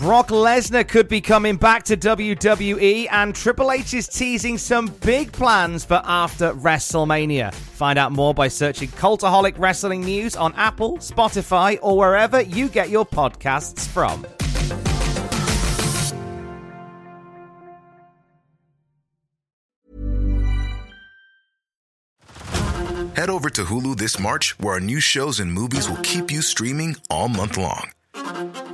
Brock Lesnar could be coming back to WWE, and Triple H is teasing some big plans for after WrestleMania. Find out more by searching Cultaholic Wrestling News on Apple, Spotify, or wherever you get your podcasts from. Head over to Hulu this March, where our new shows and movies will keep you streaming all month long.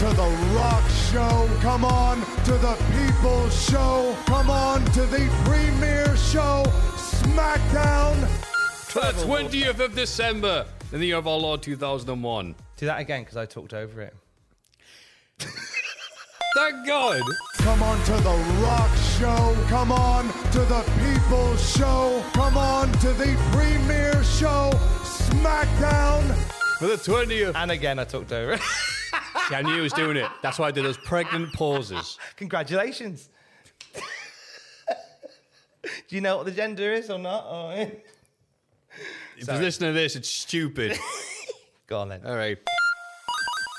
To the rock show. Come on to the people's show. Come on to the premiere show. SmackDown. The 20th of December in the year of our Lord 2001. Do that again because I talked over it. Thank God. Come on to the rock show. Come on to the people's show. Come on to the premiere show. SmackDown. For the 20th. And again, I talked over it. See, I knew he was doing it. That's why I did those pregnant pauses. Congratulations. Do you know what the gender is or not? Or... If you listen to this, it's stupid. Go on then. All right.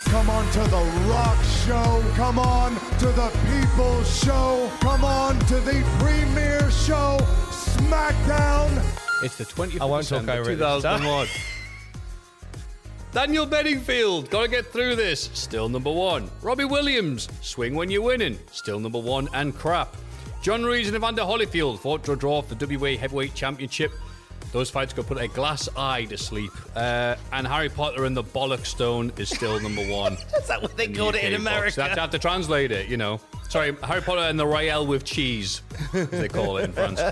Come on to the rock show. Come on to the people show. Come on to the premiere show. SmackDown. It's the 20th I of won't talk December, over it this time. 2001. Daniel Bedingfield, gotta get through this. Still number one. Robbie Williams, swing when you're winning. Still number one and crap. John Ruiz and Evander Holyfield fought to draw for the WA Heavyweight Championship. Those fights could put a glass eye to sleep. Uh, and Harry Potter and the Bollock Stone is still number one. Is that what they called it in UK box. America? That's how to translate it, you know. Sorry, Harry Potter and the Royale with cheese, they call it in France.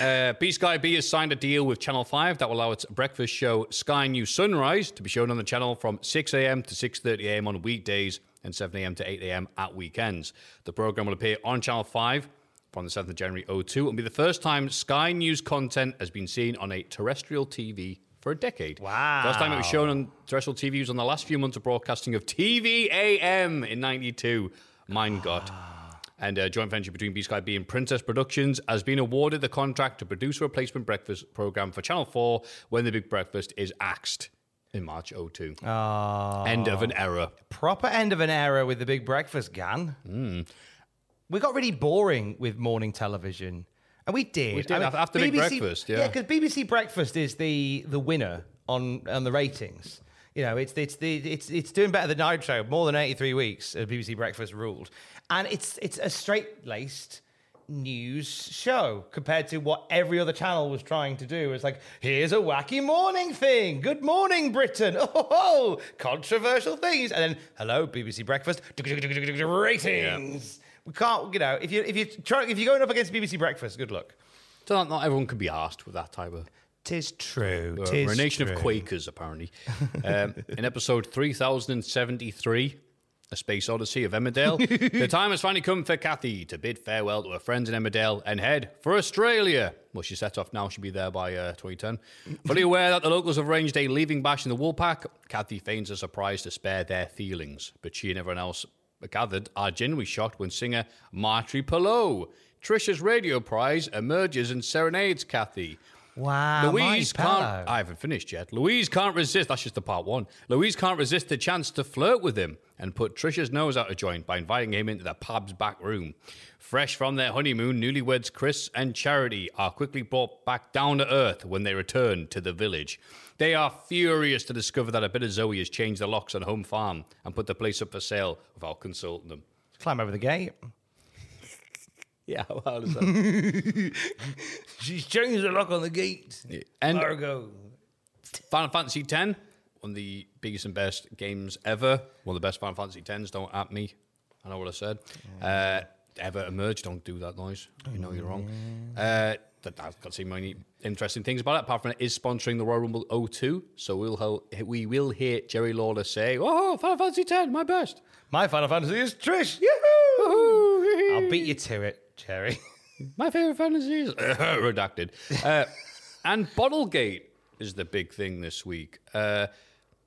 Uh, B Sky B has signed a deal with Channel 5 that will allow its breakfast show Sky News Sunrise to be shown on the channel from 6 a.m. to 6.30 a.m. on weekdays and 7 a.m. to 8 a.m. at weekends. The program will appear on Channel 5 from the 7th of January 02 and be the first time Sky News content has been seen on a terrestrial TV for a decade. Wow. First time it was shown on terrestrial TV was on the last few months of broadcasting of TV AM in 92. Mein Gott. Ah. And a joint venture between B Sky B and Princess Productions has been awarded the contract to produce a replacement breakfast program for Channel 4 when the big breakfast is axed in March 02. Oh, End of an era. proper end of an era with the big breakfast, Gan. Hmm. We got really boring with morning television, and we did. We did, af- after Big Breakfast, yeah. yeah, because BBC Breakfast is the the winner on on the ratings. You know, it's it's the it's it's doing better than Night Show. More than eighty three weeks, BBC Breakfast ruled, and it's it's a straight laced news show compared to what every other channel was trying to do. It's like, here's a wacky morning thing. Good morning, Britain. Oh, controversial things. And then, hello, BBC Breakfast. Ratings. We can't, you know, if you if you try if you're going up against BBC Breakfast, good luck. So not, not everyone can be asked with that type of. Tis true. We're, tis we're a nation true. of Quakers, apparently. um, in episode 3073, A Space Odyssey of Emmerdale, the time has finally come for Kathy to bid farewell to her friends in Emmerdale and head for Australia. Well, she's set off now. She'll be there by uh, 2010. Fully aware that the locals have arranged a leaving bash in the Woolpack, Kathy feigns a surprise to spare their feelings. But she and everyone else gathered are genuinely shocked when singer Marjorie Pillow Trisha's radio prize emerges and serenades Kathy. Wow. Louise can't. I haven't finished yet. Louise can't resist. That's just the part one. Louise can't resist the chance to flirt with him and put Trisha's nose out of joint by inviting him into the pub's back room. Fresh from their honeymoon, newlyweds Chris and Charity are quickly brought back down to earth when they return to the village. They are furious to discover that a bit of Zoe has changed the locks on home farm and put the place up for sale without consulting them. Climb over the gate. Yeah, how does that? She's changed the lock on the gate. And Margot. Final Fantasy X, one of the biggest and best games ever. One of the best Final Fantasy X. Don't at me. I know what I said. Uh, ever emerged. Don't do that noise. You know you're wrong. Uh, that, I've got so many interesting things about it. Apart from it is sponsoring the Royal Rumble 02. So we'll ho- we will hear Jerry Lawler say, "Oh, Final Fantasy 10, my best." My Final Fantasy is Trish. Yoo-hoo! I'll beat you to it, Jerry. My favorite fantasies redacted. Uh, and Bottlegate is the big thing this week. Uh,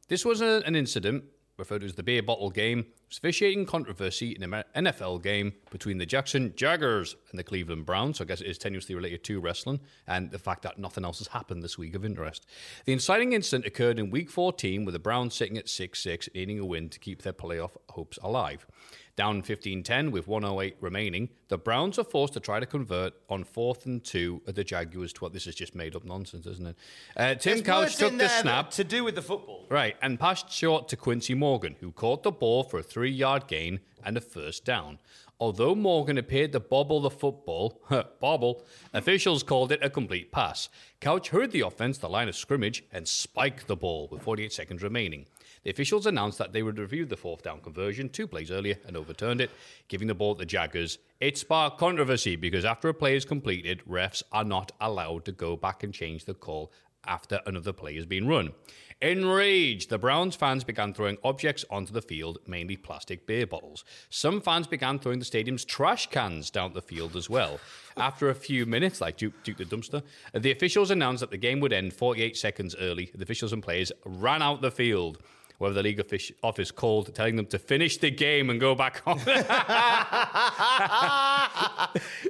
this was a, an incident referred to as the beer bottle game. Officiating controversy in an NFL game between the Jackson Jaggers and the Cleveland Browns. So I guess it is tenuously related to wrestling and the fact that nothing else has happened this week of interest. The inciting incident occurred in Week 14 with the Browns sitting at 6-6, needing a win to keep their playoff hopes alive. Down 15-10 with 108 remaining, the Browns are forced to try to convert on fourth and two at the Jaguars. To what this is just made up nonsense, isn't it? Uh, Tim Couch took the snap. to do with the football. Right, and passed short to Quincy Morgan, who caught the ball for a three yard gain and a first down. Although Morgan appeared to bobble the football, bobble, officials called it a complete pass. Couch heard the offense, the line of scrimmage, and spiked the ball with 48 seconds remaining. The officials announced that they would review the fourth down conversion two plays earlier and overturned it, giving the ball to the Jaggers. It sparked controversy because after a play is completed, refs are not allowed to go back and change the call after another play has been run. Enraged, the Browns fans began throwing objects onto the field, mainly plastic beer bottles. Some fans began throwing the stadium's trash cans down the field as well. After a few minutes, like Duke, Duke the Dumpster, the officials announced that the game would end 48 seconds early. The officials and players ran out the field. Where the league office called, telling them to finish the game and go back on.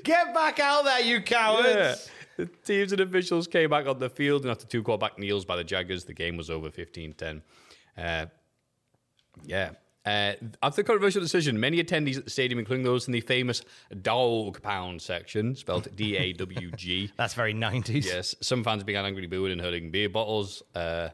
Get back out there, you cowards. The teams and officials came back on the field, and after two quarterback kneels by the Jaggers, the game was over 15 10. Uh, yeah. Uh, after the controversial decision, many attendees at the stadium, including those in the famous dog pound section, spelled D A W G, That's very 90s. yes, some fans began angrily booing and hurling beer bottles. Uh,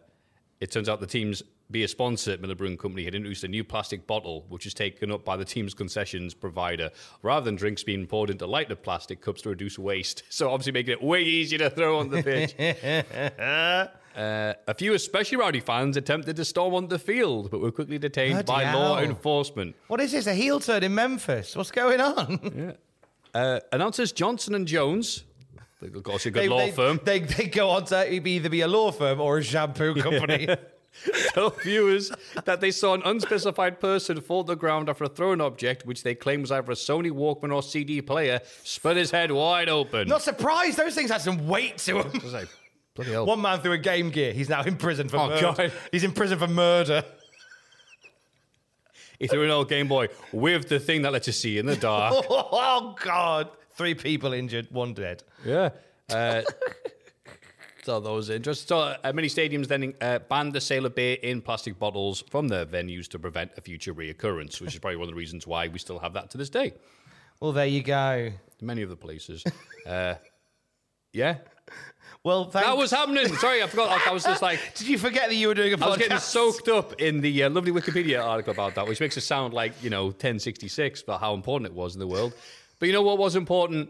it turns out the team's beer sponsor, Miller Brewing Company, had introduced a new plastic bottle, which is taken up by the team's concessions provider, rather than drinks being poured into lighter plastic cups to reduce waste. So obviously making it way easier to throw on the pitch. Uh, a few especially rowdy fans attempted to storm onto the field, but were quickly detained Bloody by law enforcement. What is this? A heel turn in Memphis? What's going on? Uh, announcers Johnson and Jones, of course, a good They, law they, firm, They, they go on to either be a law firm or a shampoo company. told viewers that they saw an unspecified person fall to the ground after a thrown object, which they claim was either a Sony Walkman or CD player, split his head wide open. Not surprised. Those things had some weight to them. Like, bloody hell. One man threw a Game Gear. He's now in prison for Oh, murder. God. He's in prison for murder. He threw an old Game Boy with the thing that lets you see in the dark. oh God! Three people injured, one dead. Yeah. Uh, so those interesting. So uh, many stadiums then uh, banned the sale of beer in plastic bottles from their venues to prevent a future reoccurrence, which is probably one of the reasons why we still have that to this day. Well, there you go. Many of the places. Uh, yeah. Well, thank- That was happening. Sorry, I forgot. I was just like, Did you forget that you were doing a podcast? I was getting soaked up in the uh, lovely Wikipedia article about that, which makes it sound like, you know, 1066 but how important it was in the world. But you know what was important?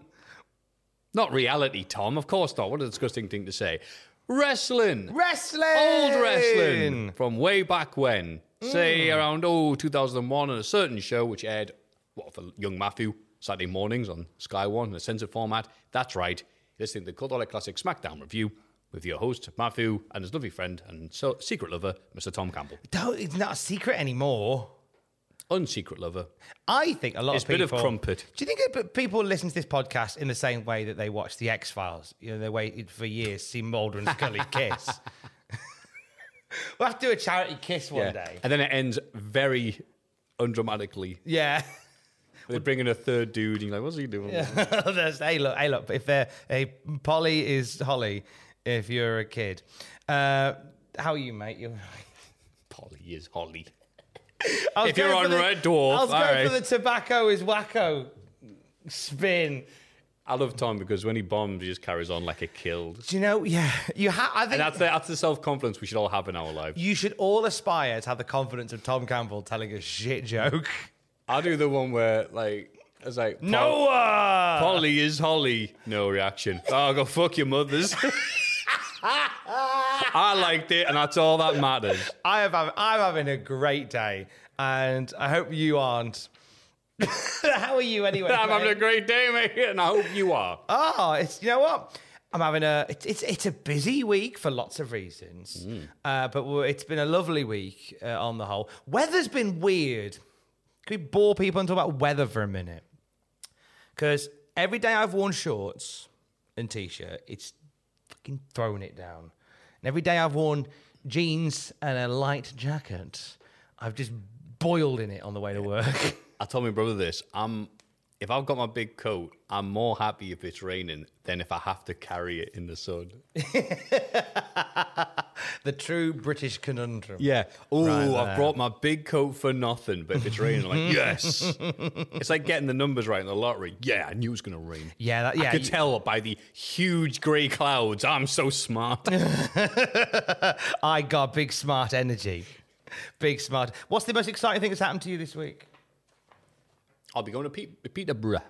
Not reality, Tom. Of course not. What a disgusting thing to say. Wrestling. Wrestling. Old wrestling from way back when. Say Mm. around, oh, 2001 on a certain show which aired, what, for Young Matthew, Saturday mornings on Sky One in a censored format. That's right. You're listening to the Cultaholic Classic SmackDown review with your host, Matthew, and his lovely friend and so secret lover, Mr. Tom Campbell. Don't, it's not a secret anymore. Unsecret lover. I think a lot It's of a people. bit of crumpet. Do you think that people listen to this podcast in the same way that they watch the X Files? You know, they waited for years to see Mulder and Scully kiss. we'll have to do a charity kiss one day. And then it ends very undramatically. Yeah. They bring in a third dude. And you're like, what's he doing? There's- hey, look, hey, look. If they're a Polly is Holly, if you're a kid. Uh, how are you, mate? You're. Polly is Holly. If you're on for the- Red Dwarf, I was going right. for the tobacco is wacko spin. I love Tom because when he bombs, he just carries on like a killed. Do you know? Yeah, you have. I think And that's the, that's the self confidence we should all have in our lives. you should all aspire to have the confidence of Tom Campbell telling a shit joke. I do the one where, like, it's like, Noah. Polly is Holly. No reaction. Oh, go fuck your mothers. I liked it, and that's all that matters. I have. I'm having a great day, and I hope you aren't. How are you anyway? I'm having a great day, mate, and I hope you are. Oh, it's you know what? I'm having a it's it's, it's a busy week for lots of reasons, uh, but it's been a lovely week uh, on the whole. Weather's been weird. Can we bore people and talk about weather for a minute? Because every day I've worn shorts and t-shirt, it's fucking thrown it down. And every day I've worn jeans and a light jacket, I've just boiled in it on the way to work. I told my brother this. I'm if I've got my big coat, I'm more happy if it's raining than if I have to carry it in the sun. the true British conundrum. Yeah. Oh, Right I've brought my big coat for nothing, but if it's raining, I'm like, yes. it's like getting the numbers right in the lottery. Yeah, I knew it was going to rain. Yeah, that- yeah, I could you- tell by the huge grey clouds. I'm so smart. I got big smart energy. Big smart. What's the most exciting thing that's happened to you this week? I'll be going to Pete, Peterborough.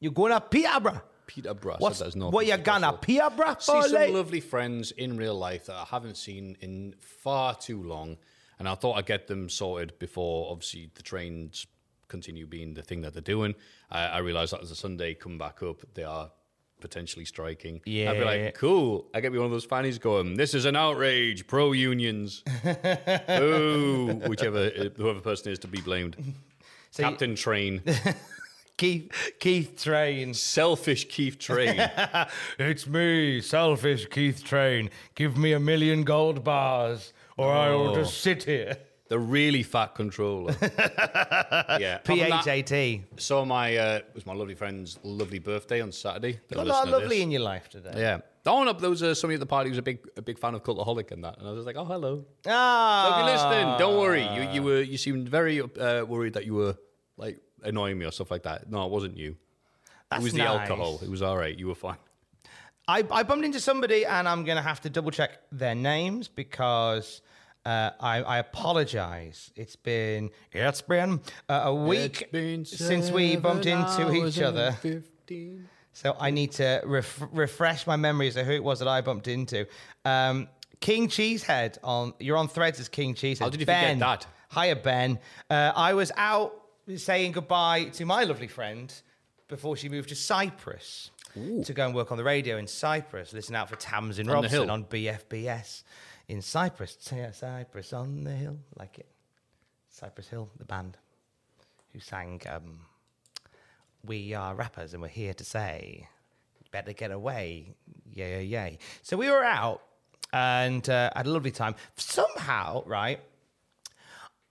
You're going to Peterborough. Peterborough. so What's, that's north what of you gonna Peterborough see some lovely friends in real life that I haven't seen in far too long, and I thought I'd get them sorted before obviously the trains continue being the thing that they're doing. I, I realised that as a Sunday come back up, they are potentially striking. Yeah. I'd be like, cool. I get me one of those fannies going. This is an outrage, pro unions. Ooh, whichever eh, whoever person is to be blamed. So you- Captain Train, Keith, Keith Train. selfish Keith Train. It's me, selfish Keith Train. Give me a million gold bars, or I will Oh. just sit here. the really fat controller. yeah, Apart from that, PHAT. So my uh, was my lovely friend's lovely birthday on Saturday. They Got a lot of lovely this. in your life today. Yeah. Oh, no, there was uh, somebody at the party who was a big, a big fan of Cultaholic and that, and I was like, "Oh, hello." Ah. So Ah. if you're listening, don't worry. You, you were, you seemed very uh, worried that you were like annoying me or stuff like that. No, it wasn't you. That's it was the nice. alcohol. It was all right. You were fine. I, I bumped into somebody and I'm going to have to double check their names because uh, I, I apologize. It's been it's been uh, a week since we bumped into each other. 15. So I need to ref- refresh my memories of who it was that I bumped into. Um, King Cheesehead on you're on Threads as King Cheesehead. How did you ben, forget that? Hiya Ben. Uh, I was out saying goodbye to my lovely friend before she moved to Cyprus to go and work on the radio in Cyprus. Listen out for Tamsin the Robson on BFBS in Cyprus. Yeah, Cyprus on the hill, like it. Cypress Hill, the band who sang um, we are rappers and we're here to say, better get away. Yay, yay, yay. So we were out and uh, had a lovely time. Somehow, right,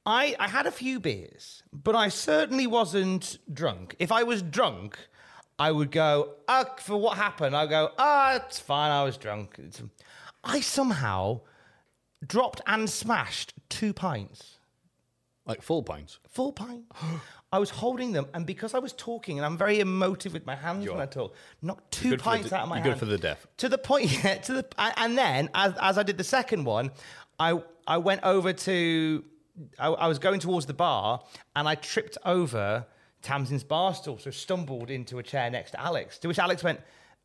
I, I had a few beers, but I certainly wasn't drunk. If I was drunk, I would go, uh, for what happened, I'd go, ah, it's fine, I was drunk. It's- I somehow dropped and smashed two pints Like full pints. full pint. I was holding them, and because I was talking, and I'm very emotive with my hands when. I talk, knocked two for the pints out of my you're hand. good for the deaf. To the point, yeah, to the and- and then as as I did the second one, I I went over to I, I was going towards the bar, and I tripped over Tamsin's bar stool, so stumbled into a chair next to Alex. To which Alex went,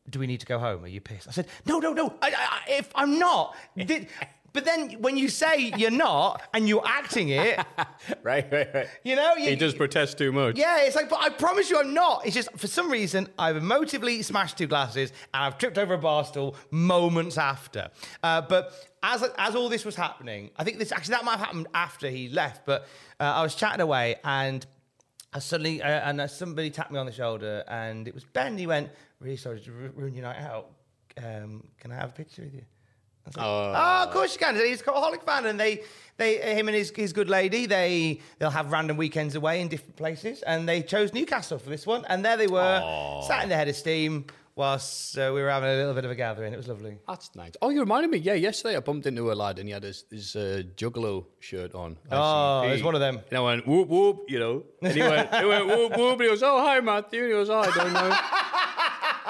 "Do we need to go home? Are you pissed?" I said, "No, no, no. I, I, if I'm not." Did, but then when you say you're not and you're acting it, Right, right, right. you know, you, He does protest too much. yeah, it's like, but I promise you I'm not. It's just for some reason I've emotively smashed two glasses and I've tripped over a bar stool moments after. Uh, but as as all this was happening, I think this actually that might have happened after he left. But uh, I was chatting away and I suddenly uh, and uh, somebody tapped me on the shoulder and it was Ben. He went, "Really sorry to ru- ruin your night out. Um, can I have a picture with you?" Oh, of course you can. He's a Cultaholic fan, and they, they, him and his, his good lady, they, they'll have random weekends away in different places, and they chose Newcastle for this one, and there they were, sat in the head of steam, whilst uh, we were having a little bit of a gathering. It was lovely. That's nice. Oh, you reminded me. Yeah, yesterday I bumped into a lad and he had his, his uh, Juggalo shirt on. Oh, ICP. it was one of them. And I went whoop whoop, you know. And he went, he went whoop whoop. And he goes, oh hi Matthew. And he goes, oh I don't know.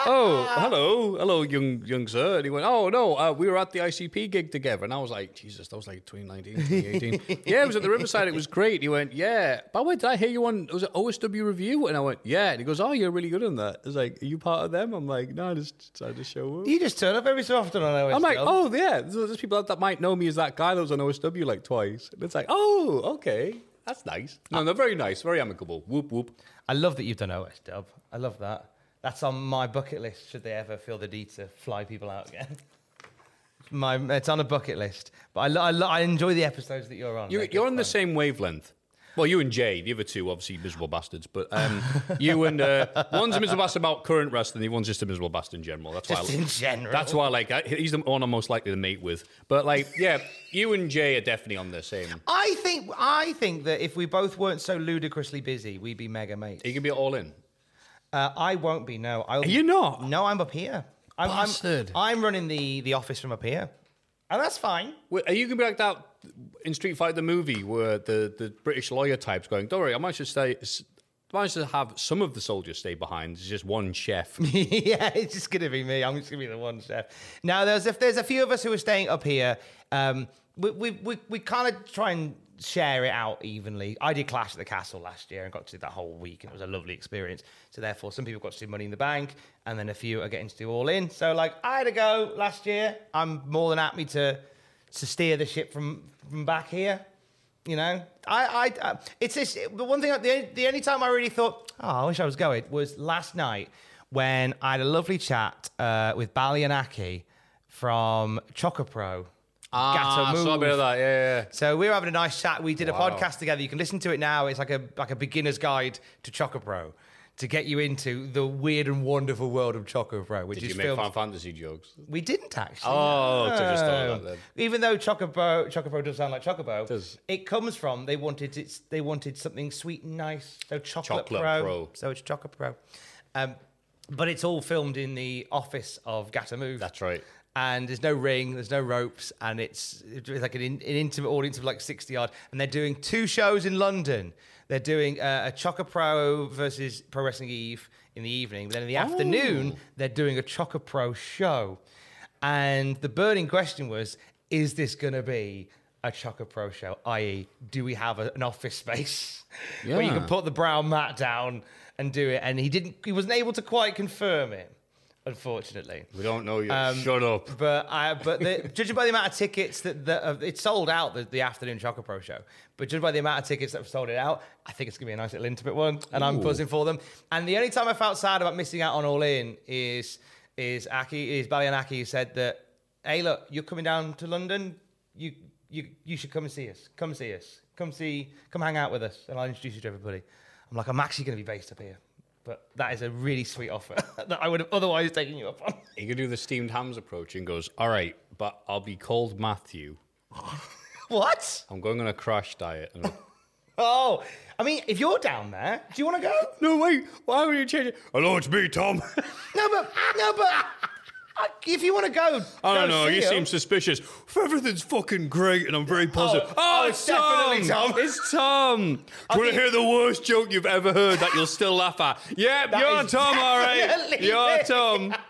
oh hello, hello young young sir. And he went, oh no, uh, we were at the ICP gig together. And I was like, Jesus, that was like 2019, 2018. yeah, it was at the Riverside. It was great. He went, yeah. By the way, did I hear you on? Was it OSW review? And I went, yeah. And he goes, oh, you're really good on that. I was like, are you part of them? I'm like, no, I just decided to show up. You just turn up every so often on OS. I'm like, oh yeah, there's there's people that might know me as that guy that was on OSW like twice. And it's like, oh, okay, that's nice. No, they're very nice, very amicable. Whoop whoop. I love that you've done OS Dub. I love that. That's on my bucket list. Should they ever feel the need to fly people out again? My, it's on a bucket list. But I, lo- I, lo- I enjoy the episodes that you're on. You're, They're you're good on the fun. same wavelength. Well, you and Jay, the other two, obviously miserable bastards. But um, you and uh, one's a miserable bastard about current wrestling, the one's just a miserable bastard in general. That's why. Just I, in general. That's why, like, I, he's the one I'm most likely to mate with. But like, yeah, you and Jay are definitely on the same. I think I think that if we both weren't so ludicrously busy, we'd be mega mates. You can be all in. Uh, I won't be. No, I'll Are you not? No, I'm up here. I'm, I'm, Bastard. I'm running the the office from up here, and that's fine. Wait, Are you gonna be like that in Street Fighter the movie where the, the British lawyer type's going, Don't worry, I might just stay I might just have some of the soldiers stay behind. It's just one chef. yeah, it's just gonna be me. I'm just gonna be the one chef. Now, there's if there's a few of us who are staying up here. Um, we we we, we kind of try and share it out evenly. I did Clash at the Castle last year and got to do that whole week, and it was a lovely experience. So therefore, some people got to do Money in the Bank, and then a few are getting to do All In. So like, I had a go last year. I'm more than happy to to steer the ship from from back here. You know, I, I, uh, it's this. The one thing, the, the only time I really thought, oh, I wish I was going, was last night when I had a lovely chat uh, with Baliyan Akki from Chocopro. Ah, I saw a bit of that. Yeah, yeah. So we were having a nice chat. We did a podcast together. You can listen to it now. It's like a like a beginner's guide to Chocopro to get you into the weird and wonderful world of Chocopro, which Did is you make filmed. Final Fantasy jokes? We didn't actually. Oh, so just thought of that then. Even though Chocobo, Chocobo does sound like Chocobo, does. it comes from they wanted it's they wanted something sweet and nice. So Chocolate, Chocolate Pro. Pro. So it's Chocolate Pro. Um, but it's all filmed in the office of Gatoh Move. That's right. And there's no ring, there's no ropes, and it's, it's like an, in, an intimate audience of like 60 odd. And they're doing two shows in London. They're doing uh, a Choco Pro versus Pro Wrestling Eve in the evening. But then in the afternoon, they're doing a Choco Pro show. And the burning question was is this going to be a Choco Pro show? I.e., do we have a, an office space where you can put the brown mat down and do it? And he didn't, he wasn't able to quite confirm it, unfortunately. We don't know yet. Shut up. But I, but the, judging by the amount of tickets that, that uh, it sold out the, the afternoon Choco Pro show, but judging by the amount of tickets that have sold it out, I think it's gonna be a nice little intimate one, and I'm buzzing for them. And the only time I felt sad about missing out on All In is is Akki is Baliyan Akki who said that, hey look, you're coming down to London, you you you should come and see us, come see us, come see, come hang out with us, and I'll introduce you to everybody. I'm like, I'm actually gonna be based up here. But that is a really sweet offer that I would have otherwise taken you up on. He could do the steamed hams approach and goes, All right, but I'll be called Matthew. What? I'm going on a crash diet. And Oh, I mean, if you're down there, do you want to go? no, wait, why would you change it? Hello, it's me, Tom. No, but no, but if you want to go, I don't know. You seem suspicious. Everything's fucking great, and I'm very oh, positive. Oh, oh, it's definitely Tom. It's Tom. Do you want to hear the worst joke you've ever heard that you'll still laugh at? Yep, That you're is Tom, all right. definitely You're. Tom.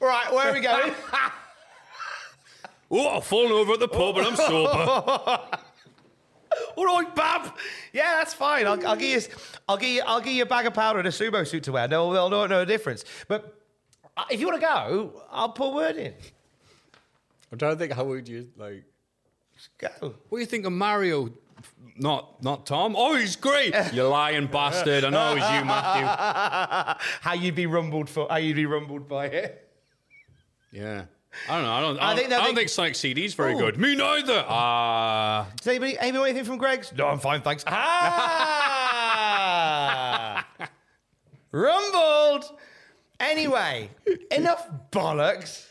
Right, where are we going? Oh, I've fallen over at the pub and I'm sober. All right, Bab. Yeah, that's fine. I'll, I'll give you, I'll give you, I'll give you a bag of powder and a sumo suit to wear. No, they'll not know the difference. But if you want to go, I'll put a word in. I'm trying to think. How would you like? Go. What do you think of Mario? Not, not Tom. Oh, he's great. You lying bastard. I know it was you, Matthew. How you'd be rumbled for? How you'd be rumbled by it? Yeah. I don't know. I don't. I, I don't, think I they'll don't think- think Sonic CD's very Ooh. good. Me neither. Ah. Does anybody, anybody anything from Greg's? No, I'm fine, thanks. Ah! Rumbled. Anyway, enough bollocks.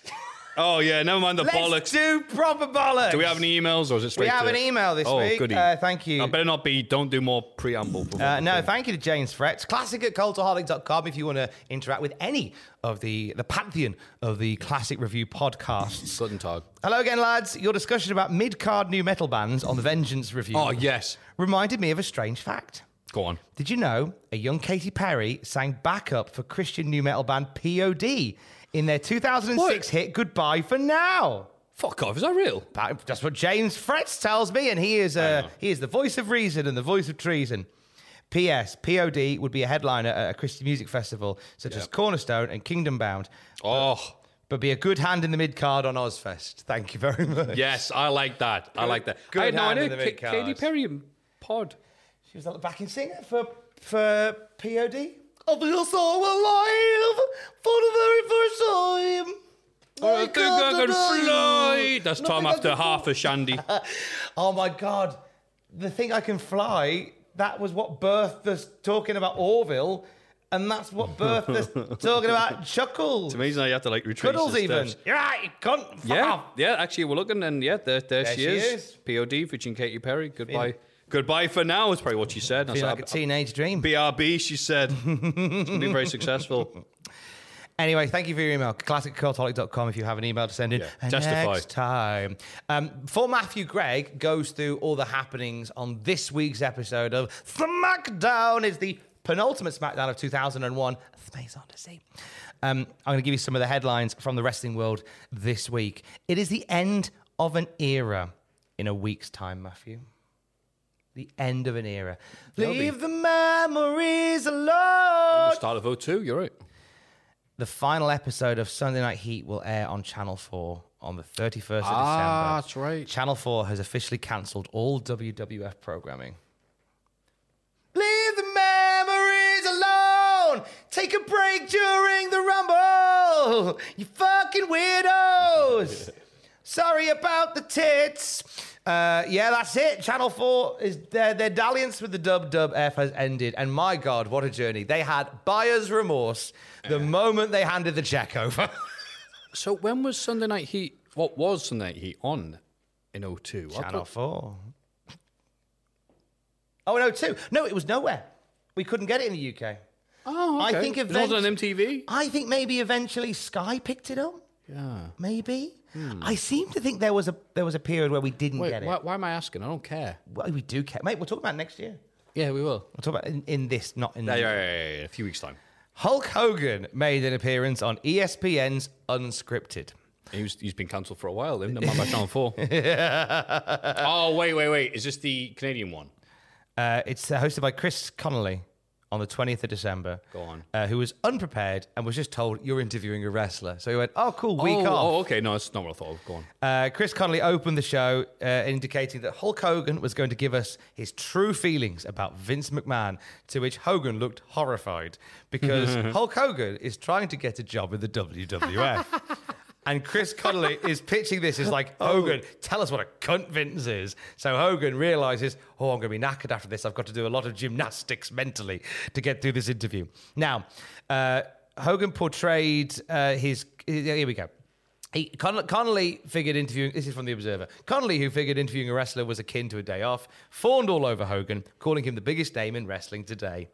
Oh yeah, never mind the Let's bollocks. do proper bollocks. Do we have any emails or is it straight We have to- an email this oh, week. Goody. Uh, thank you. I better not be. Don't do more preamble. Uh, no, thank you to James Fretz. Classic at cultaholic.com if you want to interact with any of the, the pantheon of the classic review podcasts. Guten Tag. Hello again, lads. Your discussion about mid card new metal bands on the Vengeance review Oh yes. reminded me of a strange fact. Go on. Did you know a young Katy Perry sang backup for Christian new metal band POD in their 2006 What? hit Goodbye for Now? Fuck off. Is that real? That- That's what James Fretz tells me, and he is uh, he is the voice of reason and the voice of treason. P.S. POD would be a headliner at a Christian music festival such as Cornerstone and Kingdom Bound, Oh but be a good hand in the mid card on Ozzfest. Thank you very much. yes, I like that. I like that. good I had no hand in idea. the Ka- mid-card. Katy Perry and Pod. She was like the backing singer for for POD. I feel so alive for the very first time. Oh, I think I can fly. That's Tom Nothing I after can half a shandy. Oh my god, the thing I can fly. That was what birthed us talking about Orville, and that's what birthed us talking about Chuckles. It's amazing how you have to like retrace Cuddles even. steps. You're right, you cunt. Fuck Yeah, off. yeah. Actually, we're looking, and yeah, there, there, she, she is. is. POD featuring Katy Perry. Goodbye. Goodbye for now is probably what she said. Feel like a teenage dream. BRB, she said. it's going to be very successful. Anyway, thank you for your email. ClassicCultaholic.com if you have an email to send in. Yeah, And testify. Next time. Um, before Matthew Gregg goes through all the happenings on this week's episode of SmackDown, is the penultimate SmackDown of 2001, Space Odyssey. Um, I'm going to give you some of the headlines from the wrestling world this week. It is the end of an era in a week's time, Matthew. The end of an era. Will be. Leave the memories alone. Start of 02, you're right. The final episode of Sunday Night Heat will air on Channel 4 on the 31st of Ah, December. that's right. Channel 4 has officially cancelled all WWF programming. Leave the memories alone! Take a break during the Rumble! You fucking weirdos! Sorry about the tits. Uh, yeah, that's it. Channel 4 is their, their dalliance with the Dub Dub F has ended. And my God, what a journey. They had buyer's remorse the moment they handed the check over. So when was Sunday Night Heat? What was Sunday Night Heat on in 02? I Channel thought- 4. Oh, no, two. No, it was nowhere. We couldn't get it in the UK. Oh, I okay. think it wasn't on event- MTV. I think maybe eventually Sky picked it up. Yeah. Maybe. I seem to think there was a there was a period where we didn't Wait, get it. why, why am I asking? I don't care. Well, we do care, mate. We'll talk about it next year. Yeah, we will. We'll talk about it in, in this, not in. Yeah, yeah, yeah, yeah, yeah. A few weeks' time. Hulk Hogan made an appearance on ESPN's Unscripted. He was, he's been cancelled for a while, isn't he? Man by Channel 4. oh, wait, wait, wait. Is this the Canadian one? Uh, it's uh, hosted by Chris Connelly on the 20th of December. Go on. Uh, who was unprepared and was just told, You're interviewing a wrestler. So he went, Oh, cool, week oh, off. Oh, okay. No, it's not what I thought. Go on. Uh, Chris Connelly opened the show uh, indicating that Hulk Hogan was going to give us his true feelings about Vince McMahon, to which Hogan looked horrified because Hulk Hogan is trying to get a job in the WWF. And Chris Connelly is pitching this as like, Hogan, tell us what a cunt Vince is. So Hogan realizes, oh, I'm going to be knackered after this. I've got to do a lot of gymnastics mentally to get through this interview. Now, uh, Hogan portrayed uh, his. Here we go. He, Con- Connelly figured interviewing, this is from The Observer. Connelly, who figured interviewing a wrestler was akin to a day off, fawned all over Hogan, calling him the biggest name in wrestling today.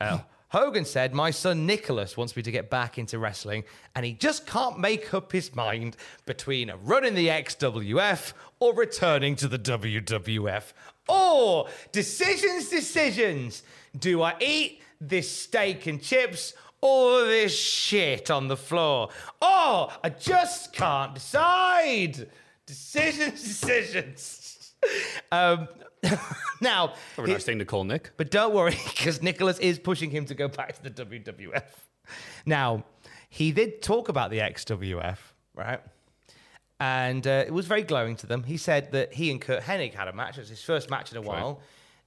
Uh, Hogan said, My son Nicholas wants me to get back into wrestling, and he just can't make up his mind between running the XWF or returning to the WWF. Or decisions, decisions. Do I eat this steak and chips or this shit on the floor? Oh, I just can't decide. Decisions, decisions. Um, now, a nice thing to call Nick. but don't worry, because Nicholas is pushing him to go back to the WWF. Now, he did talk about the XWF, right? And uh, it was very glowing to them. He said that he and Curt Hennig had a match. It was his first match in a while.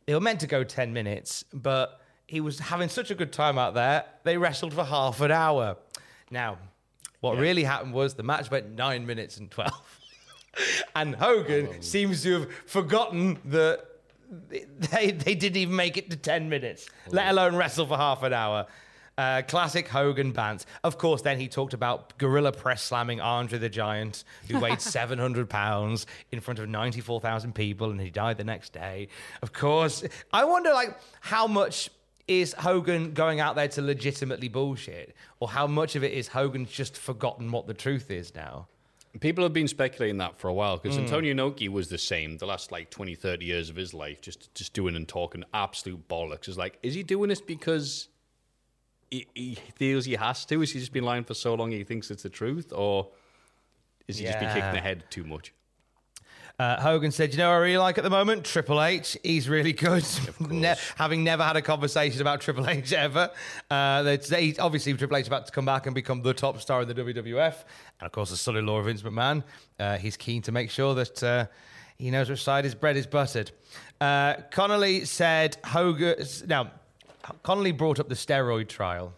They were meant to go 10 minutes, but he was having such a good time out there, they wrestled for half an hour. Now, what really happened was the match went nine minutes and 12. And Hogan seems to have forgotten that they, they didn't even make it to 10 minutes, let alone wrestle for half an hour. Uh, classic Hogan bants. Of course, then he talked about gorilla press slamming Andre the Giant, who weighed 700 pounds in front of 94,000 people, and he died the next day. Of course, I wonder, like, how much is Hogan going out there to legitimately bullshit, or how much of it is Hogan's just forgotten what the truth is now? People have been speculating that for a while because hmm. Antonio Inoki was the same the last like 20, 30 years of his life, just just doing and talking absolute bollocks. It's like, is he doing this because he, he feels he has to? Has he just been lying for so long he thinks it's the truth? Or is he just been kicking the head too much? Uh, Hogan said, "You know, what I really like at the moment Triple H. He's really good. Ne- having never had a conversation about Triple H ever, uh, he, obviously Triple H about to come back and become the top star in the WWF, and of course the son-in-law of Vince McMahon. Uh, he's keen to make sure that uh, he knows which side his bread is buttered." Uh, Connelly said, "Hogan." Now, Connelly brought up the steroid trial.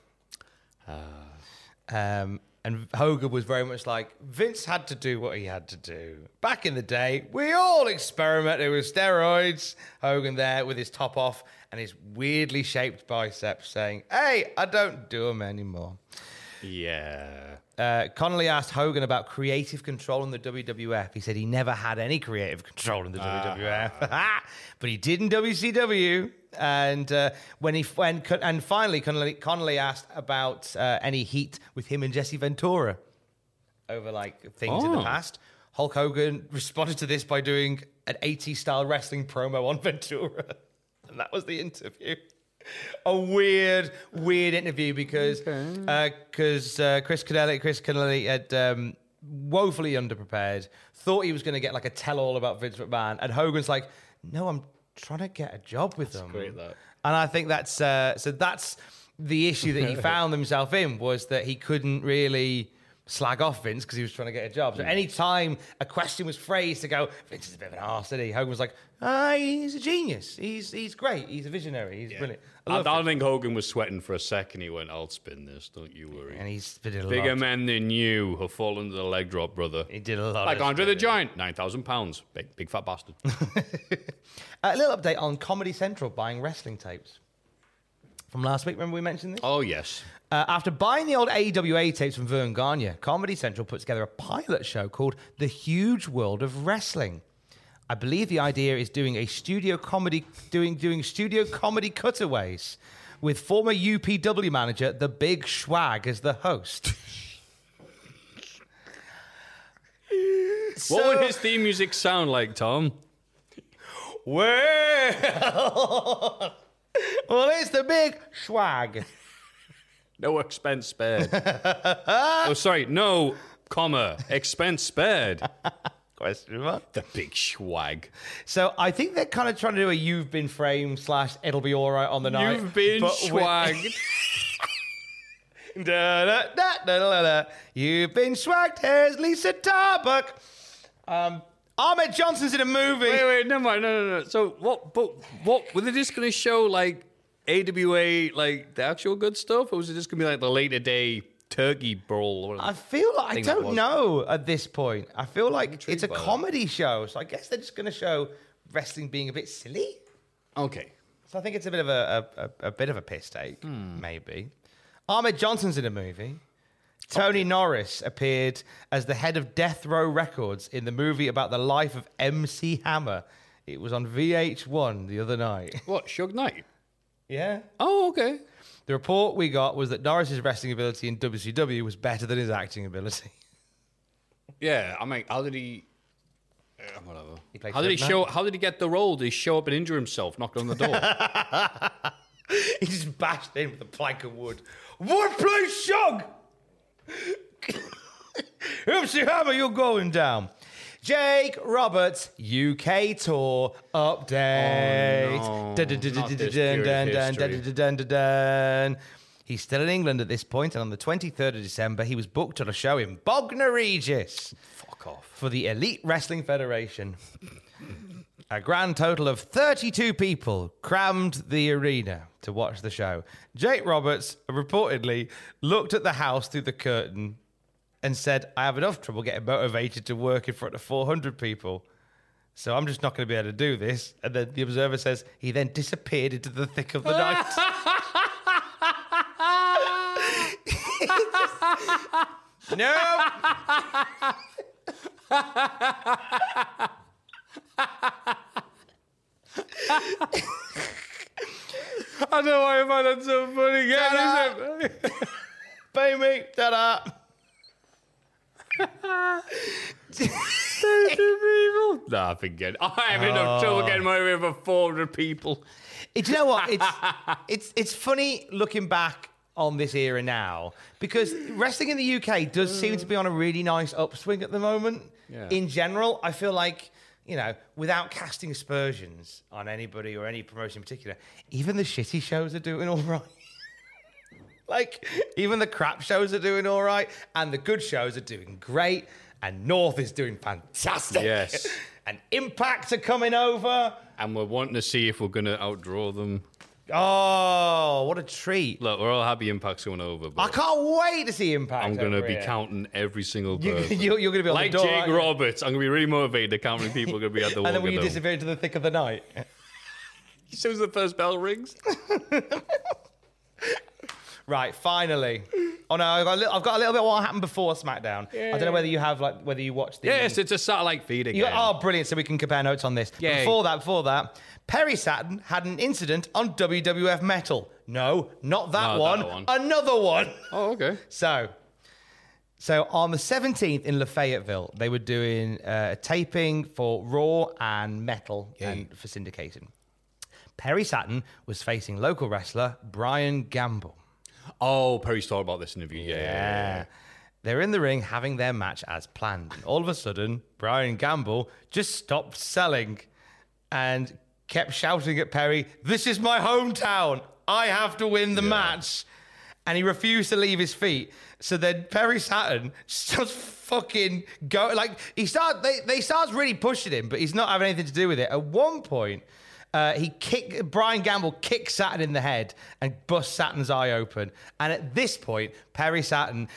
Um, and Hogan was very much like Vince had to do what he had to do. Back in the day, we all experimented with steroids. Hogan there with his top off and his weirdly shaped biceps saying, Hey, I don't do them anymore. Yeah. Uh, Connelly asked Hogan about creative control in the WWF. He said he never had any creative control in the WWF, but he did in WCW. And uh, when he when and finally Connelly, Connelly asked about uh, any heat with him and Jesse Ventura over like things in the Oh. past. Hulk Hogan responded to this by doing an 80s style wrestling promo on Ventura, and that was the interview. A weird, weird interview because because uh, Chris Connelly, Chris Connelly had um, woefully underprepared, thought he was going to get like a tell all about Vince McMahon, and Hogan's like, "No, I'm trying to get a job with them." great, that. And I think that's uh, so. That's the issue that he found himself in was that he couldn't really slag off Vince because he was trying to get a job. So any time a question was phrased to go, Vince is a bit of an arse, isn't he? Hogan was like, ah, he's a genius. He's he's great. He's a visionary. He's brilliant. I I, Vince. think Hogan was sweating for a second. He went, I'll spin this, don't you worry. and he's did a Bigger lot. men than you have fallen to the leg drop, brother. He did a lot. Like Andre the. Giant, 9,000 pounds. Big, big fat bastard. A little update on Comedy Central buying wrestling tapes from last week. Remember we mentioned this? oh, yes. Uh, after buying the old AWA tapes from Verne Gagne, Comedy Central put together a pilot show called The Huge World of Wrestling. I believe the idea is doing a studio comedy, doing doing studio comedy cutaways, with former UPW manager The Big Schwag as the host. What would his theme music sound like, Tom? Well, well, it's the Big Schwag. No expense spared. oh, sorry. No, comma, expense spared. Question mark. The big swag. So I think they're kind of trying to do a "You've Been Framed" slash "It'll Be All Right on the Night." You've been but swagged. Da, da, da, da. You've been swagged. Here's Lisa Tarbuck. Um, Ahmed Johnson's in a movie. wait, wait, never mind. No, no, no. So what? But what? Were they just going to show like AWA, like the actual good stuff, or was it just going to be like the later day turkey brawl? or whatever? I feel like I don't know at this point. I feel like it's a by that. comedy show, so I guess they're just going to show wrestling being a bit silly. okay. So I think it's a bit of a, a, a, a bit of a piss take, hmm. maybe. Ahmed Johnson's in a movie. Tony Norris appeared as the head of Death Row Records in the movie about the life of MC Hammer. It was on VH1 the other night. What? Suge Knight? Yeah. Oh, okay. The report we got was that Norris's wrestling ability in WCW was better than his acting ability. Yeah, I mean, how did he? Uh, whatever. He played how did he show? How did he get the role? Did he show up and injure himself, knock on the door? he just bashed in with a plank of wood. Wood, please, shug! MC Hammer, you're going down. Jake Roberts UK tour update. He's still in England at this point, and on the 23rd of December, he was booked on a show in Bognor Regis Fuck off. for the Elite Wrestling Federation. A grand total of 32 people crammed the arena to watch the show. Jake Roberts reportedly looked at the house through the curtain and said, I have enough trouble getting motivated to work in front of 400 people. So I'm just not going to be able to do this. And then the observer says he then disappeared into the thick of the night. No. I don't know why I find that so funny. Listen. Pay me. Ta-da. People. Nah, forget. it. I have enough trouble oh. getting my way for 400 people. Do you know what? It's it's it's funny looking back on this era now because wrestling in the UK does seem to be on a really nice upswing at the moment. Yeah. In general, I feel like you know, without casting aspersions on anybody or any promotion in particular, even the shitty shows are doing all right. Like even the crap shows are doing all right, and the good shows are doing great, and North is doing fantastic. Yes. and Impact are coming over. And we're wanting to see if we're going to outdraw them. Oh, what a treat! Look, we're all happy Impact's going over. But I can't wait to see Impact. I'm going to be here. counting every single You, person. you're, you're going to be like door, Jake? Roberts, I'm going to be really motivated to count how many people are going to be at the and then will you disappear into the thick of the night? As soon as the first bell rings. Right, finally. Oh no, I've got, a little, I've got a little bit of what happened before SmackDown. I don't know whether you have like whether you watched the. yes, it's a satellite feed again. You oh, brilliant! So we can compare notes on this. Yay. Before that, before that, Perry Saturn had an incident on WWF Metal. No, not that, Not that one. Another one. oh, okay. So, so on the 17th in Lafayetteville, they were doing uh, a taping for Raw and Metal and for syndication. Perry Saturn was facing local wrestler Brian Gamble. Oh, Perry's talked about this interview. Yeah. yeah, yeah. They're in the ring having their match as planned. And all of a sudden, Brian Gamble just stopped selling and kept shouting at Perry, This is my hometown. I have to win the match. And he refused to leave his feet. So then Perry Saturn starts fucking go like he start they, they starts really pushing him, but he's not having anything to do with it. At one point, uh, he kick Brian Gamble kicks Saturn in the head and busts Saturn's eye open. And at this point, Perry Saturn,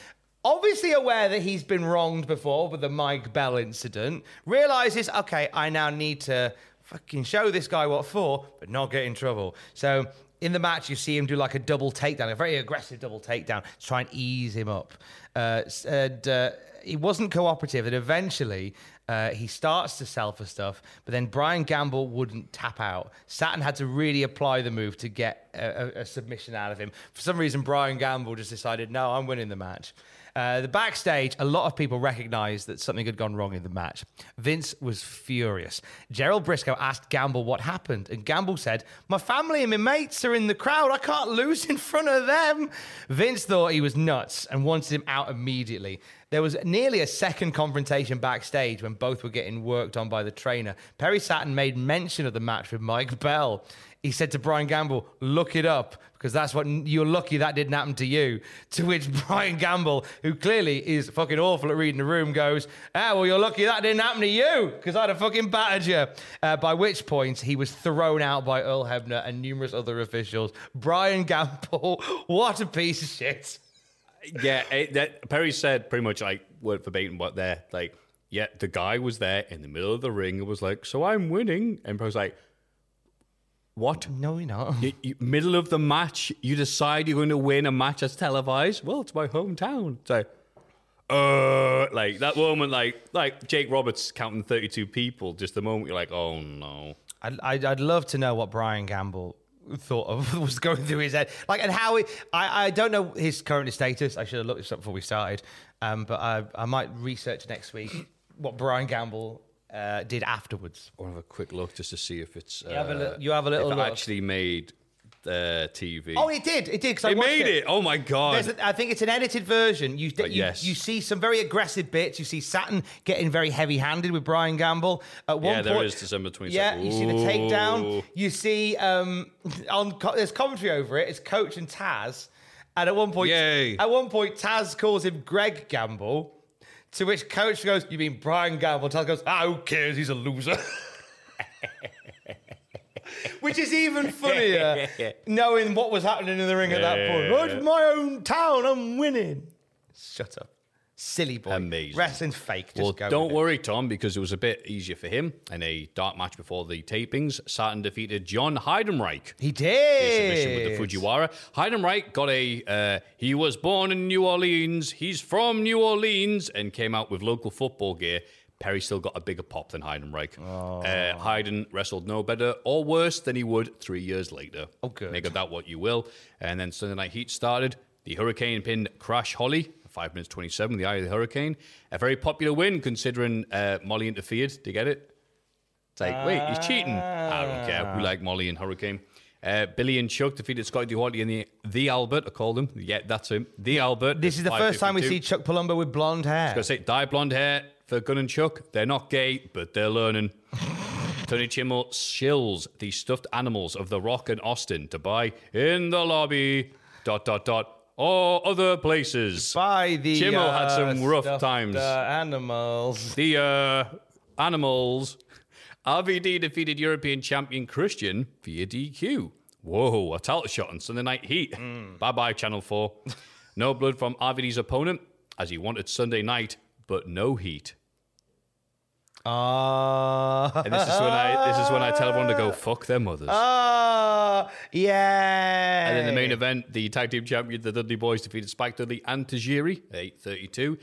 obviously aware that he's been wronged before with the Mike Bell incident, realizes, okay, I now need to fucking show this guy what for, but not get in trouble. So in the match, you see him do like a double takedown, a very aggressive double takedown to try and ease him up. Uh, and uh, he wasn't cooperative, and eventually uh, he starts to sell for stuff, but then Brian Gamble wouldn't tap out. Saturn had to really apply the move to get a, a, a submission out of him. For some reason, Brian Gamble just decided, no, I'm winning the match. Uh, the backstage, a lot of people recognized that something had gone wrong in the match. Vince was furious. Gerald Brisco asked Gamble what happened, and Gamble said, My family and my mates are in the crowd. I can't lose in front of them. Vince thought he was nuts and wanted him out immediately. There was nearly a second confrontation backstage when both were getting worked on by the trainer. Perry Saturn made mention of the match with Mike Bell. He said to Brian Gamble, Look it up, because that's what you're lucky that didn't happen to you. To which Brian Gamble, who clearly is fucking awful at reading the room, goes, Ah, well, you're lucky that didn't happen to you, because I'd have fucking battered you. Uh, by which point, he was thrown out by Earl Hebner and numerous other officials. Brian Gamble, what a piece of shit. Yeah, it, that Perry said pretty much like word verbatim what there. Like, yeah, the guy was there in the middle of the ring and was like, "So I'm winning," and Perry's like, "What? No, you're not. You, you, middle of the match, you decide you're going to win a match that's televised? Well, it's my hometown." It's like, uh, like that moment, like like Jake Roberts counting 32 people. Just the moment you're like, "Oh no." I'd, I'd, I'd love to know what Brian Gamble thought of was going through his head. Like, and how he, I, I don't know his current status. I should have looked this up before we started. Um, but I, I might research next week what Brian Gamble uh, did afterwards. I'll have a quick look just to see if it's. Uh, have a li- you have a little if look. actually made the TV. Oh, it did. It did. 'cause I it watched made it. Oh my god. A, I think it's an edited version. You, you, yes. you see some very aggressive bits. You see Saturn getting very heavy-handed with Brian Gamble. At one Yeah, there point, is December 22nd. Yeah, you see the takedown. You see um, on there's commentary over it. It's Coach and Taz, and at one point, Yay. at one point, Taz calls him Greg Gamble. To which Coach goes, "You mean Brian Gamble?" Taz goes, "Ah, who cares? He's a loser." Which is even funnier, knowing what was happening in the ring at that point. Oh, it's my own town. I'm winning. Shut up. Silly boy. Amazing. Wrestling's fake. Just well, go don't worry, Tom, because it was a bit easier for him. In a dark match before the tapings, Saturn defeated John Heidenreich. He His submission did. with the Fujiwara. Heidenreich got a, uh, he was born in New Orleans, he's from New Orleans, and came out with local football gear. Perry still got a bigger pop than Heidenreich. Uh, Hayden wrestled no better or worse than he would three years later. Oh, good. Make of that what you will. And then Sunday Night Heat started. The Hurricane pinned Crash Holly, 5 minutes 27, the eye of the Hurricane. A very popular win considering uh, Molly interfered to get it. It's like, wait, he's cheating. I don't care. We like Molly and Hurricane. Uh, Billy and Chuck defeated Scotty 2 Hotty in the the Albert. I called him. Yeah, that's him. The Albert. This is the first time we see Chuck Palumbo with blonde hair. I was gonna say dye blonde hair for Gunn and Chuck. They're not gay, but they're learning. Tony Chimel shills the stuffed animals of The Rock and Austin to buy in the lobby. Dot dot dot. Or other places. By the Chimmel had uh, some rough times. Uh, animals. The uh, animals. RVD defeated European champion Christian via DQ. Whoa, a title shot on Sunday Night Heat. Bye bye, Channel 4. no blood from RVD's opponent, as he wanted Sunday night, but no heat. Ah. And this is when I this is when I tell everyone to go fuck their mothers. Ah. yeah. And in the main event, the tag team champion, the Dudley Boyz, defeated Spike Dudley and Tajiri, 832.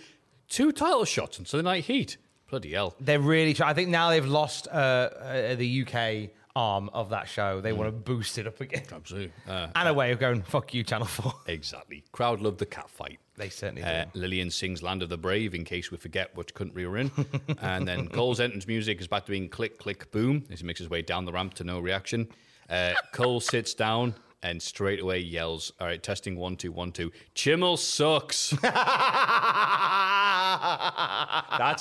Two title shots on Sunday Night Heat. Bloody hell. They're really trying. I think now they've lost uh, uh, the UK arm of that show. They want to boost it up again. Absolutely. Uh, And a way of going, fuck you, Channel 4. exactly. Crowd loved the cat fight. They certainly Uh, do. Lilian sings Land of the Brave in case we forget which country we're in. and then Cole's entrance music is back to being click, click, boom as he makes his way down the ramp to no reaction. Uh, Cole sits down and straight away yells, All right, testing one, two, one, two. Chimel sucks. That's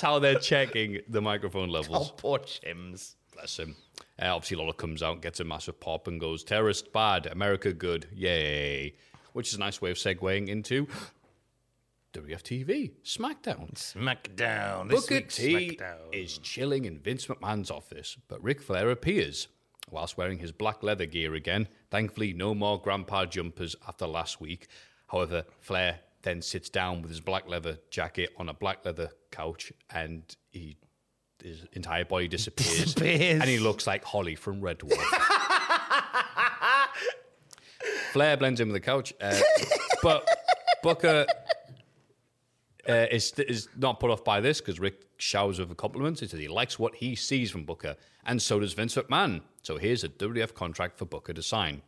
how they're checking the microphone levels. Oh, poor Chims. Bless him. Uh, obviously, Lawler comes out, gets a massive pop, and goes, Terrorist bad, America good, yay. Which is a nice way of segueing into WFTV, SmackDown. Smackdown. This Booker T Smackdown. is chilling in Vince McMahon's office, but Ric Flair appears whilst wearing his black leather gear again. Thankfully, no more grandpa jumpers after last week. However, Flair then sits down with his black leather jacket on a black leather couch and he his entire body disappears, Disappears. and he looks like Holly from Red Dwarf. Flair blends in with the couch, uh, but Booker uh, is is not put off by this because Rick showers with compliments. He says he likes what he sees from Booker, and so does Vince McMahon. So here's a WWF contract for Booker to sign.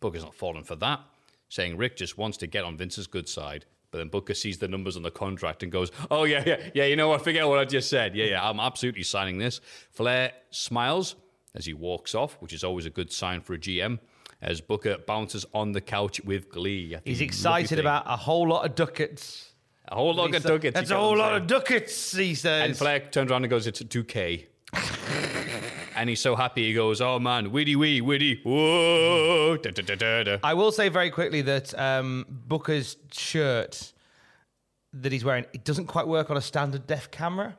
Booker's not falling for that, saying Rick just wants to get on Vince's good side. But then Booker sees the numbers on the contract and goes, "Oh yeah, yeah, yeah. You know what? Forget what I just said. Yeah, yeah. I'm absolutely signing this." Flair smiles as he walks off, which is always a good sign for a GM. As Booker bounces on the couch with glee. He's excited about a whole lot of ducats. A whole lot of ducats. That's a whole lot of ducats, he says. And Flair turns around and goes, "It's a 2K." and he's so happy. He goes, "Oh man, widdy wee, widdy, whoa!" Da, da, da, da. I will say very quickly that um, Booker's shirt that he's wearing it doesn't quite work on a standard def camera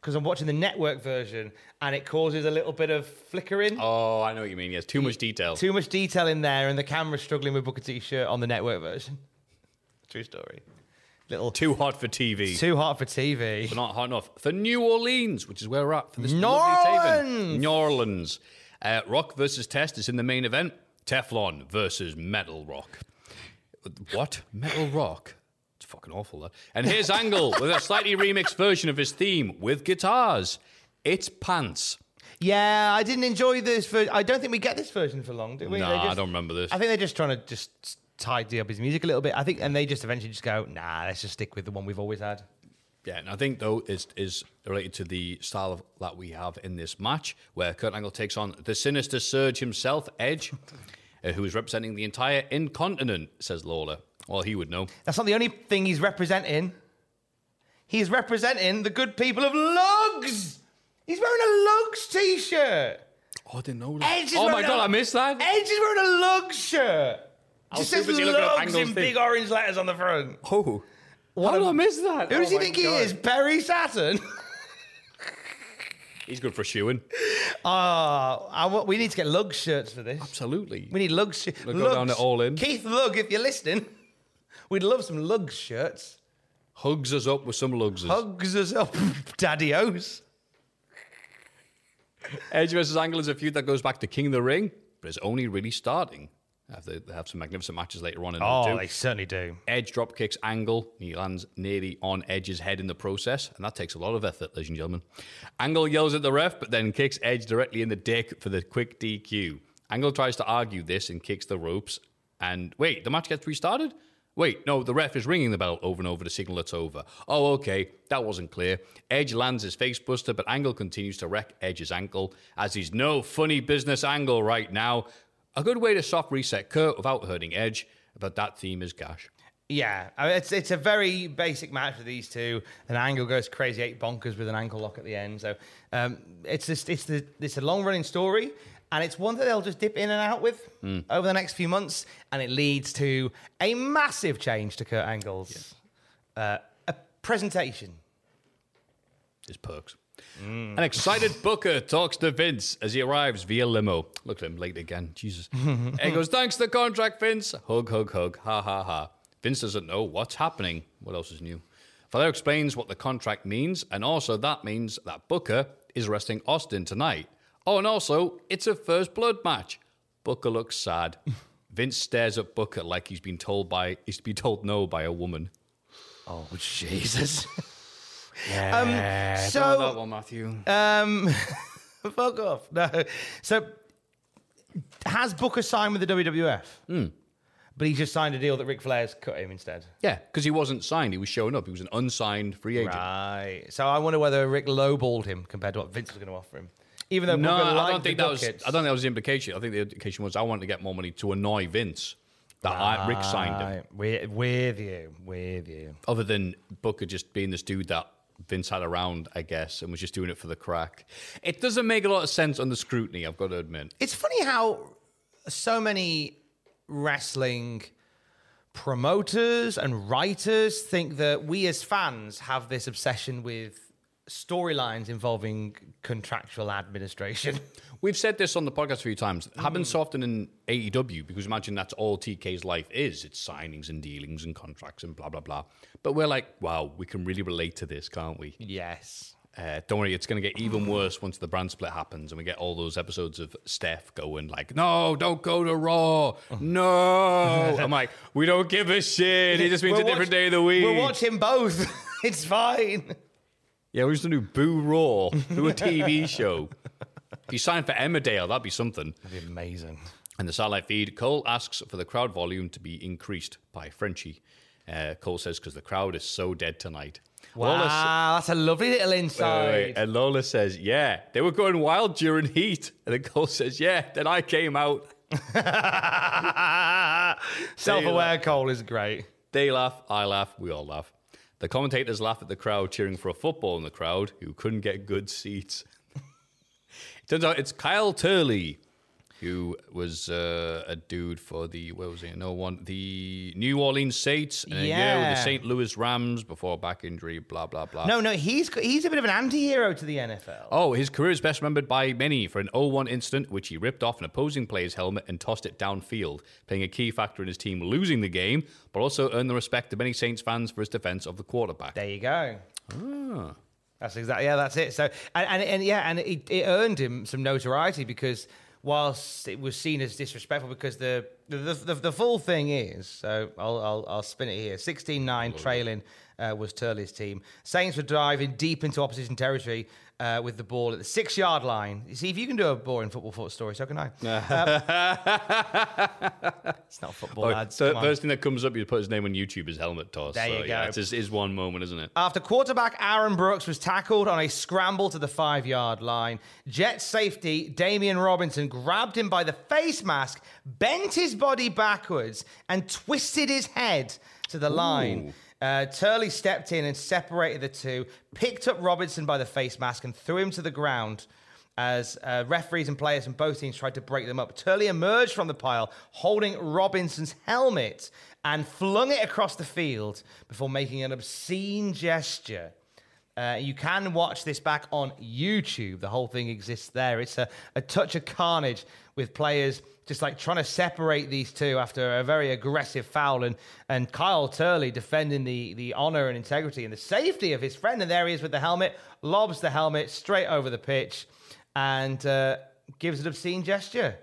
because I'm watching the network version and it causes a little bit of flickering. Oh, I know what you mean. Yes, too much detail. Too much detail in there, and the camera's struggling with Booker T shirt on the network version. True story. Little Too hot for TV. too hot for TV. but not hot enough for New Orleans, which is where we're at for this New lovely. Orleans! New Orleans. Uh, Rock versus Test is in the main event. Teflon versus Metal Rock. What? Metal Rock? It's fucking awful, that. And here's Angle with a slightly remixed version of his theme with guitars. It's Pants. Yeah, I didn't enjoy this. Ver- I don't think we get this version for long, do we? Nah, I just- don't remember this. I think they're just trying to just tidy up his music a little bit. I think, and they just eventually just go, nah, let's just stick with the one we've always had. Yeah, and I think though is is related to the style of, that we have in this match, where Kurt Angle takes on the sinister Surge himself, Edge, uh, who is representing the entire incontinent. Says Lawler. Well, he would know. That's not the only thing he's representing. He's representing the good people of Lugs. He's wearing a Lugs t-shirt. Oh, I didn't know that. Edge is oh my god, a- I missed that. Edge is wearing a Lugs shirt. I Just says too looking at Lugs Angle's in thing. big orange letters on the front. Oh, how did I miss that? Who does Oh he my think he God. is? Barry Saturn? He's good for shoeing. Ah, I want- we need to get Lug shirts for this. Absolutely. We need Lug shirts. We'll go down Lugs. to All In. Keith Lug, if you're listening, we'd love some Lug shirts. hugs us up with some lugs. Hugs us up, daddy O's. Edge versus Angle is a feud that goes back to King of the Ring, but it's only really starting. After they have some magnificent matches later on in Oh, they certainly do. Edge drop kicks Angle. He lands nearly on Edge's head in the process, and that takes a lot of effort, ladies and gentlemen. Angle yells at the ref, but then kicks Edge directly in the dick for the quick DQ. Angle tries to argue this and kicks the ropes. And wait, the match gets restarted? Wait, no, the ref is ringing the bell over and over to signal it's over. Oh, okay, that wasn't clear. Edge lands his facebuster, but Angle continues to wreck Edge's ankle, as he's no funny business Angle right now. A good way to soft reset Kurt without hurting Edge, but that theme is gash. Yeah, I mean, it's it's a very basic match for these two. An angle goes crazy eight bonkers with an ankle lock at the end. So um, it's just it's the it's a long running story, and it's one that they'll just dip in and out with over the next few months, and it leads to a massive change to Kurt Angle's uh, a presentation. His perks. Mm. An excited Booker talks to Vince as he arrives via limo. Look at him late again. Jesus. and he goes, Thanks for the contract, Vince. Hug, hug, hug. Ha, ha, ha. Vince doesn't know what's happening. What else is new? Flair explains what the contract means, and also that means that Booker is wrestling Austin tonight. Oh, and also, it's a first blood match. Booker looks sad. Vince stares at Booker like he's been told by he's been told no by a woman. Oh Jesus! Yeah, so- that one, Matthew. um, fuck off. No. So has Booker signed with the WWF? But he just signed a deal that Ric Flair's cut him instead. Yeah, because he wasn't signed. He was showing up. He was an unsigned free agent. Right. So I wonder whether Rick lowballed him compared to what Vince was going to offer him. Even though No, Booker I don't think that was. I don't think that was the implication. I think the implication was I wanted to get more money to annoy Vince. That I, Rick signed him. Right. With, with you. With you. Other than Booker just being this dude that Vince had around, I guess, and was just doing it for the crack. It doesn't make a lot of sense under scrutiny. I've got to admit. It's funny how so many wrestling promoters and writers think that we as fans have this obsession with storylines involving contractual administration. We've said this on the podcast a few times. It happens so often in AEW because imagine that's all TK's life is. It's signings and dealings and contracts and blah blah blah. But we're like, wow, we can really relate to this, can't we? yes. Uh, don't worry, it's going to get even worse once the brand split happens and we get all those episodes of Steph going like, "No, don't go to Raw, no." I'm like, we don't give a shit. It just means We'll a different day of the week. We'll watch him both. it's fine. Yeah, we're just going to do Boo Raw, do a TV show. If you sign for Emmerdale, that'd be something. That'd be amazing. And the satellite feed, Cole asks for the crowd volume to be increased by Frenchie. Uh, Cole says, because the crowd is so dead tonight. Lawler Wow, that's a lovely little Wait, insight. wait, wait. And Lawler says, yeah, they were going wild during heat. And then Cole says, yeah, then I came out. Self-aware Cole is great. They laugh, I laugh, we all laugh. The commentators laugh at the crowd cheering for a football in the crowd who couldn't get good seats. Turns out it's Kyle Turley, who was uh, a dude for the, where was he? No one, the New Orleans Saints. And a year with the St. Louis Rams before back injury, blah, blah, blah. No, no, he's he's a bit of an anti-hero to the NFL. Oh, his career is best remembered by many for an 0-1 incident which he ripped off an opposing player's helmet and tossed it downfield, playing a key factor in his team losing the game, but also earned the respect of many Saints fans for his defense of the quarterback. There you go. Ah. That's exactly yeah. That's it. So and and, and yeah, and it, it earned him some notoriety because whilst it was seen as disrespectful, because the the the, the full thing is so I'll I'll, I'll spin it here. 16-9 trailing uh, was Turley's team. Saints were driving deep into opposition territory. Uh, with the ball at the six yard line. You see, if you can do a boring football foot story, so can I. Um, it's not football, Oh, lads. so come on. first thing that comes up, you put his name on YouTube, his helmet toss. There so, you yeah, go. It's his, his one moment, isn't it? After quarterback Aaron Brooks was tackled on a scramble to the five yard line, Jet safety Damien Robinson grabbed him by the face mask, bent his body backwards, and twisted his head to the line. Uh, Turley stepped in and separated the two, picked up Robinson by the face mask, and threw him to the ground as uh, referees and players from both teams tried to break them up. Turley emerged from the pile holding Robinson's helmet and flung it across the field before making an obscene gesture. Uh, you can watch this back on YouTube. The whole thing exists there. It's a, a touch of carnage with players just like trying to separate these two after a very aggressive foul, and and Kyle Turley defending the the honor and integrity and the safety of his friend. And there he is with the helmet, lobs the helmet straight over the pitch, and uh, gives an obscene gesture.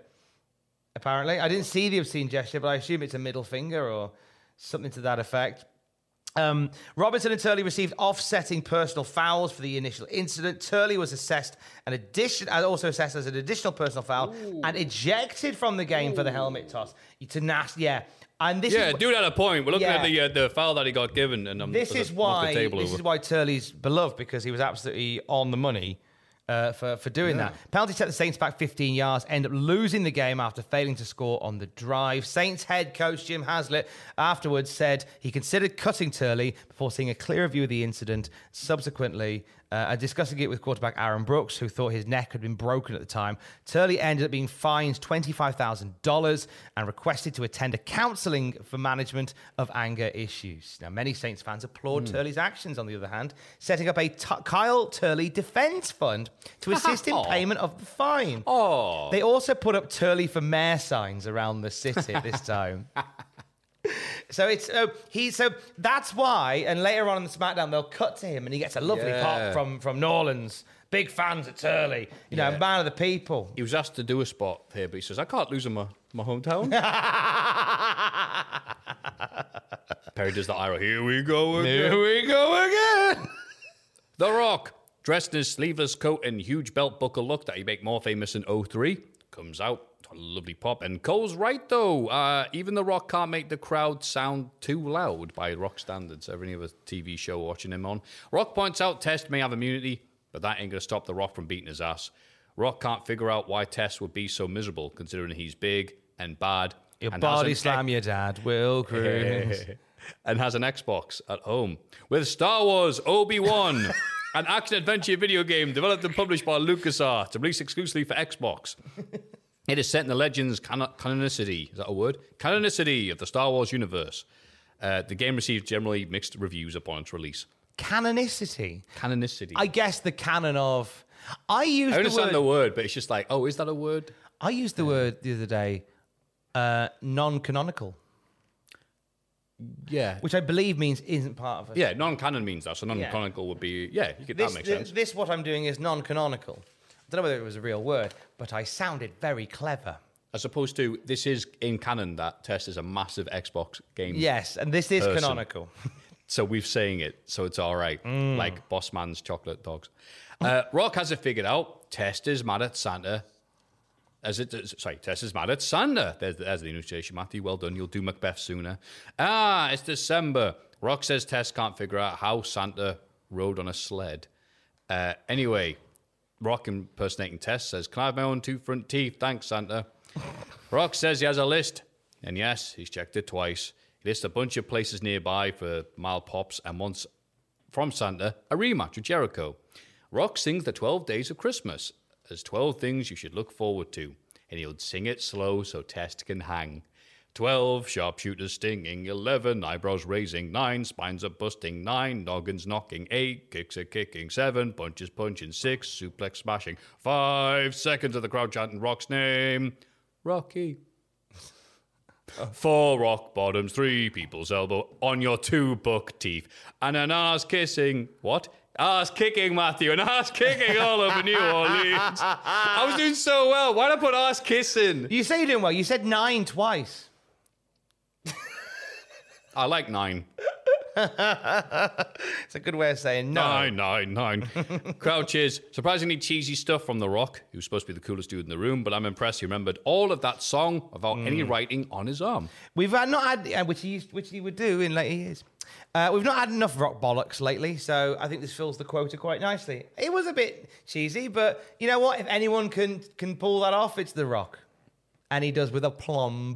Apparently, I didn't see the obscene gesture, but I assume it's a middle finger or something to that effect. Um, Robinson and Turley received offsetting personal fouls for the initial incident. Turley was assessed an addition, uh, also assessed as an additional personal foul and ejected from the game for the helmet toss. To nasty, yeah. And this Yeah, is, do that at a point. We're looking Yeah. at the uh, the foul that he got given, and I'm this is knock why the table this over. is why Turley's beloved because he was absolutely on the money uh, for for doing that. Penalty set the Saints back 15 yards, end up losing the game after failing to score on the drive. Saints head coach Jim Haslett afterwards said he considered cutting Turley before seeing a clearer view of the incident. Subsequently, uh, and discussing it with quarterback Aaron Brooks, who thought his neck had been broken at the time, Turley ended up being fined $25,000 and requested to attend a counselling for management of anger issues. Now, many Saints fans applaud Turley's actions, on the other hand, setting up a T- Kyle Turley Defence Fund to assist in payment of the fine. Oh, They also put up Turley for mayor signs around the city this time. So it's so he so that's why, and later on in the SmackDown they'll cut to him and he gets a lovely Yeah. pop from from Norlands. Big fans at Turley, you know, Yeah. man of the people. he was asked to do a spot here, but he says, "I can't lose in my my hometown." Perry does the ira. Here we go again. Here we go again. The Rock, dressed in his sleeveless coat and huge belt buckle look that he made more famous in 03, comes out. A lovely pop. And Cole's right, though. Uh, even The Rock can't make the crowd sound too loud by Rock standards. Every other TV show watching him on. Rock points out Test may have immunity, but that ain't going to stop The Rock from beating his ass. Rock can't figure out why Test would be so miserable, considering he's big and bad. Your and body slam your dad, Will Cruz. and has an Xbox at home with Star Wars Obi Wan, an action adventure video game developed and published by LucasArts, released exclusively for Xbox. It is set in the Legends canon- canonicity. Is that a word? Canonicity of the Star Wars universe. Uh, the game received generally mixed reviews upon its release. Canonicity. Canonicity. I guess the canon of. I used I the understand word. the word, but it's just like, oh, is that a word? I used the word the other day. Uh, non-canonical, Yeah. which I believe means isn't part of it. Yeah, non-canon means that. So non-canonical would be yeah. You get This, that makes sense. this, what I'm doing is non-canonical. I don't know whether it was a real word, but I sounded very clever. As opposed to this is in canon that Test is a massive Xbox game. Yes, and this is Person. canonical. So we've saying it, so it's all right. Mm. Like Bossman's chocolate dogs. Uh, Rock has it figured out. Test is mad at Santa. As it sorry, Test is mad at Santa. There's, there's the enunciation, Matthew. Well done. You'll do Macbeth sooner. Ah, it's December. Rock says Test can't figure out how Santa rode on a sled. Uh, anyway, Rock impersonating Test says, "Can I have my own two front teeth? Thanks, Santa." Rock says he has a list, and yes, he's checked it twice. He lists a bunch of places nearby for mild pops and wants from Santa a rematch with Jericho. Rock sings the 12 Days of Christmas as 12 things you should look forward to, and he'll sing it slow so Test can hang. 12 sharpshooters stinging, 11 eyebrows raising, 9 spines are busting, 9 noggins knocking, 8 kicks are kicking, 7 punches punching, 6 suplex smashing, 5 seconds of the crowd chanting Rock's name, Rocky. Four rock bottoms, three people's elbow on your two buck teeth, and an ass kissing. What? Ass kicking, Matthew, and ass kicking all over New Orleans. I was doing so well. Why did I put ass kissing? You say you're doing well. You said nine twice. I like nine. It's a good way of saying no. Nine, nine, nine. Crowd cheers. Surprisingly cheesy stuff from The Rock, who's supposed to be the coolest dude in the room, but I'm impressed he remembered all of that song without any writing on his arm. We've had not had, uh, which he used, which he would do in later years. Uh, we've not had enough rock bollocks lately, so I think this fills the quota quite nicely. It was a bit cheesy, but you know what? If anyone can can pull that off, it's The Rock, and he does with a plumb.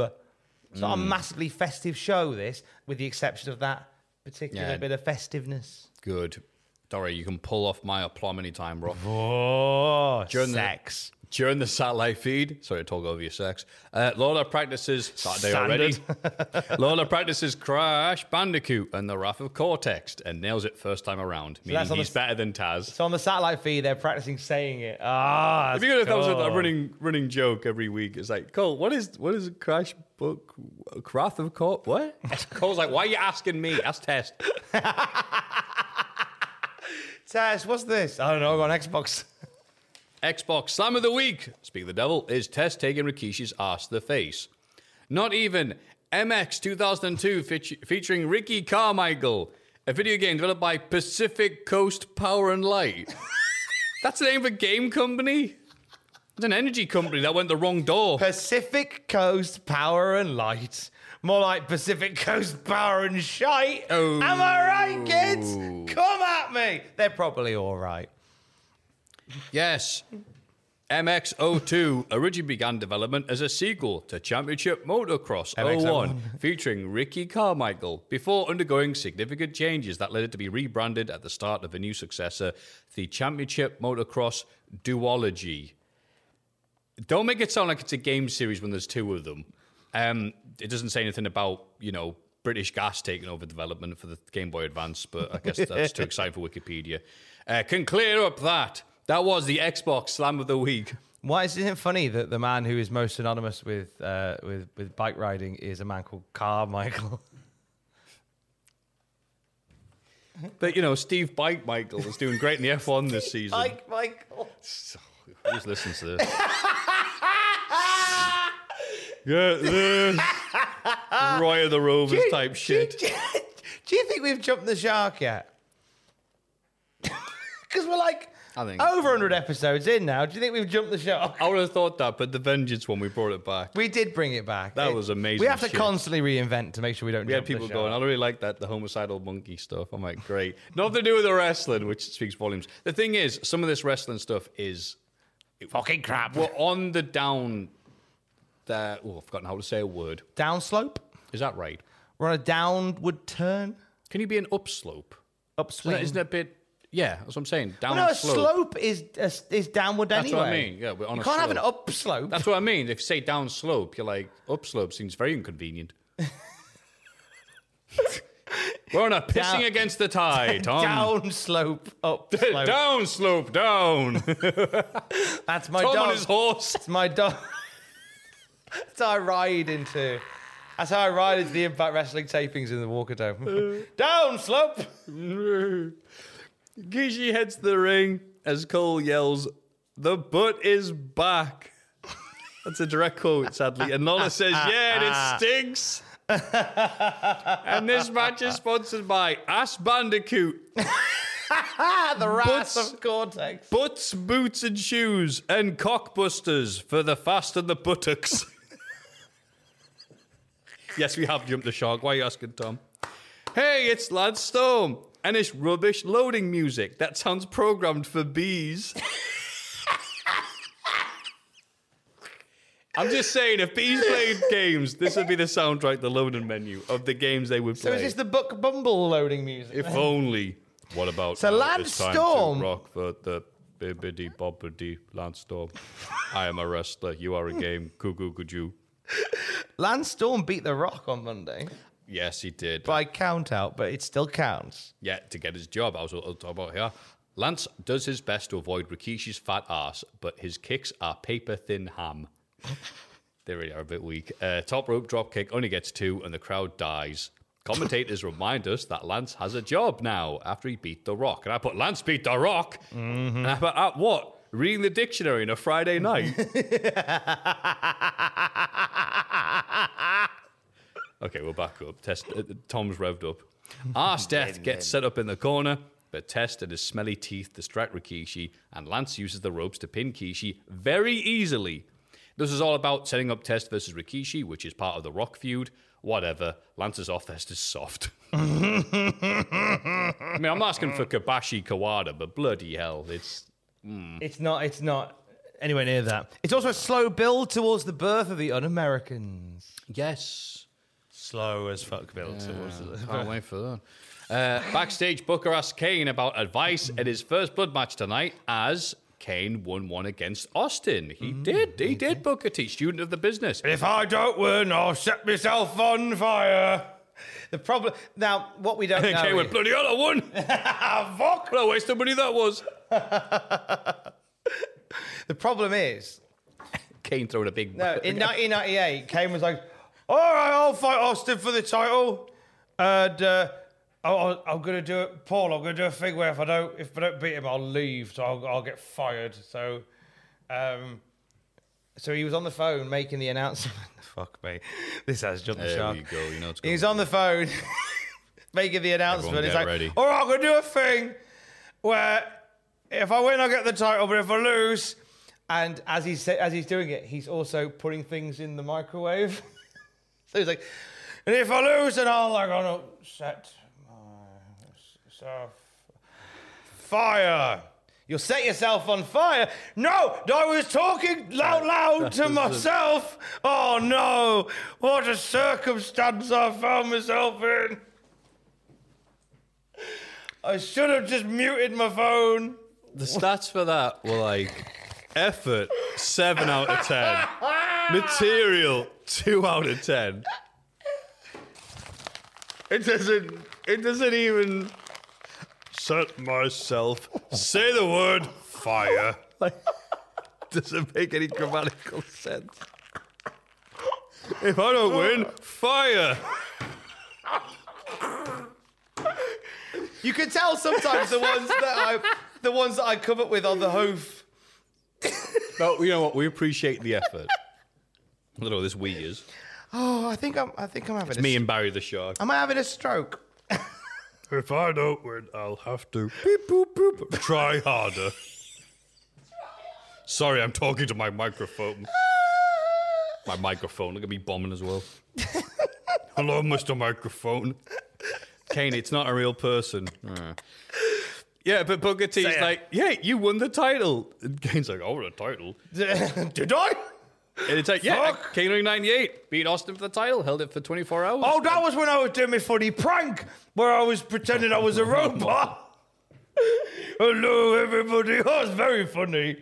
It's not a mm. massively festive show, this, with the exception of that particular Yeah. bit of festiveness. Good. Dory, you can pull off my aplomb anytime, Rock. Oh, During the- sex. During the satellite feed, sorry to talk over your sex, uh, Lawler practices Saturday already. Lawler practices Crash Bandicoot and the Wrath of Cortex and nails it first time around, meaning that's on the he's s- better than Taz. So on the satellite feed, they're practicing saying it. Ah, It'd be good if that was a, running running joke every week. It's like, Cole, what is what is Crash book Wrath of Cort? What? Cole's like, why are you asking me? Ask Test. Tess, what's this? I don't know. on Xbox. Xbox Slam of the Week, speak of the devil, is Test taking Rikishi's ass to the face. Not even MX 2002 featu- featuring Ricky Carmichael, a video game developed by Pacific Coast Power and Light. That's the name of a game company? It's an energy company that went the wrong door. Pacific Coast Power and Light. More like Pacific Coast Power and Shite. Oh. Am I right, kids? Oh. Come at me. They're probably all right. Yes. MX02 originally began development as a sequel to Championship Motocross MX-01. 01, featuring Ricky Carmichael, before undergoing significant changes that led it to be rebranded at the start of a new successor, the Championship Motocross Duology. Don't make it sound like it's a game series when there's two of them. Um, it doesn't say anything about, you know, British Gas taking over development for the Game Boy Advance, but I guess that's too exciting for Wikipedia. Uh, can clear up that. That was the Xbox Slam of the Week. Why isn't it funny that the man who is most synonymous with uh, with with bike riding is a man called Carmichael? But, you know, Steve Bike Michael is doing great in the F1 this season. Bike Michael. Who's listening to this? Get this. Roy of the Rovers type shit. Do you think we've jumped the shark yet? Because we're like I think- over 100 episodes in now. Do you think we've jumped the shark? I would have thought that, but the Vengeance one, we brought it back. We did bring it back. That It- was amazing We have to shit. constantly reinvent to make sure we don't. We had jump the people shark. going, I really like that, the homicidal monkey stuff. I'm like, great. Nothing to do with the wrestling, which speaks volumes. The thing is, some of this wrestling stuff is Fucking crap. we're on the down. The, oh, I've forgotten how to say a word. Downslope. Is that right? We're on a downward turn. Can you be an upslope? Upswing. Isn't that a bit? Yeah, that's what I'm saying. Down Well, no, a slope. slope is is, is downward That's anyway. That's what I mean. Yeah, we're on you a can't have an slope. upslope. That's what I mean. If you say down slope, you're like upslope seems very inconvenient. We're on a pissing Down- against the tide, Tom. down slope, up slope. down slope, down. That's my Tom dog. on his horse. It's my dog. That's how I ride into. That's how I ride into the Impact Wrestling tapings in the Walker Dome. down slope. Kishi heads to the ring as Cole yells, "The butt is back." That's a direct quote, sadly. And Lawler says, "Yeah, and it stinks." and this match is sponsored by Ass Bandicoot, the wrath Butts. of Cortex. Butts, Boots, and Shoes, and Cockbusters for the fast and the buttocks. yes, we have jumped the shark. Why are you asking, Tom? Hey, it's Lance Storm, and it's rubbish loading music that sounds programmed for bees. I'm just saying, if bees played games, this would be the soundtrack, the loading menu of the games they would play. So is this the Buck Bumble loading music? If only. What about So now? Lance Storm- to rock for the bibbidi bobbidi Lance Storm. I am a wrestler. You are a game. Cuckoo could you? Lance Storm beat The Rock on Monday Yes, he did. by count out, but it still counts. yeah, to get his job. I was I'll talk about here. Lance does his best to avoid Rikishi's fat ass, but his kicks are paper thin ham. they really are a bit weak. Uh, top rope drop kick only gets two, and the crowd dies. Commentators remind us that Lance has a job now after he beat The Rock. And I put Lance beat The Rock. And I put, uh, what? Reading the dictionary on a Friday night. okay, we're back up. Test, uh, Tom's revved up. Arse Death gets set up in the corner, but Test and his smelly teeth distract Rikishi, and Lance uses the ropes to pin Kishi very easily. This is all about setting up Test versus Rikishi, which is part of the Rock feud. Whatever. Lance's off Test is soft. I mean, I'm not asking for Kobashi Kawada, but bloody hell, it's It's not. It's not anywhere near that. It's also a slow build towards the birth of the Un-Americans. yes. Slow as fuck build towards the. Can't wait for that. Uh, backstage, Booker asks Kane about advice in his first blood match tonight as Kane won one against Austin. He did. He did, Booker T, student of the business. If I don't win, I'll set myself on fire. The problem now, what we don't And know. Kane went, bloody hell, I won. Ah, fuck. What a waste of money that was. The problem is, Kane throwing a big. no, in 1998, Kane was like, "All right, I'll fight Austin for the title, and uh, I- I'm going to do it, Paul. I'm going to do a thing where if I don't, if I don't beat him, I'll leave, so I'll, I'll get fired." So, um, so he was on the phone making the announcement. Fuck me, this has jumped the There shark. we go. You know it's He's on the phone making the announcement. He's like, ready. all right, I'm going to do a thing where if I win, I get the title, but if I lose, and as he's as he's doing it, he's also putting things in the microwave. so he's like, and if I lose, then I'll like gonna set myself fire. You'll set yourself on fire. No, I was talking loud, loud to myself. Oh no, what a circumstance I found myself in. I should have just muted my phone. The stats for that were like effort, 7 out of 10. Material, 2 out of 10. It doesn't, it doesn't even set myself, say the word fire. Like, doesn't make any grammatical sense. If I don't win, fire. You can tell sometimes the ones that I, the ones that I come up with on the hoof. But you know what? We appreciate the effort. I don't know what this we is. Oh, I think I'm. I think I'm having. a Me s- and Barry the Shark. Am I having a stroke? If I don't win, I'll have to beep, boop, boop, try harder. Sorry, I'm talking to my microphone. My microphone. Look at me bombing as well. Hello, Mr. Microphone. Kane, it's not a real person. Uh. Yeah, but Booker T's like, yeah, you won the title. And Kane's like, oh, the title. Did I? And it's like, yeah, Fuck. Kane winning 98, beat Austin for the title, held it for 24 hours. Oh, that was when I was doing my funny prank where I was pretending I was a robot. Hello, everybody. Oh, that was very funny.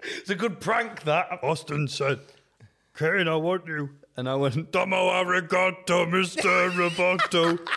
It's a good prank, that. Austin said, Kane, I want you. And I went, Domo arigato, Mr. Roboto.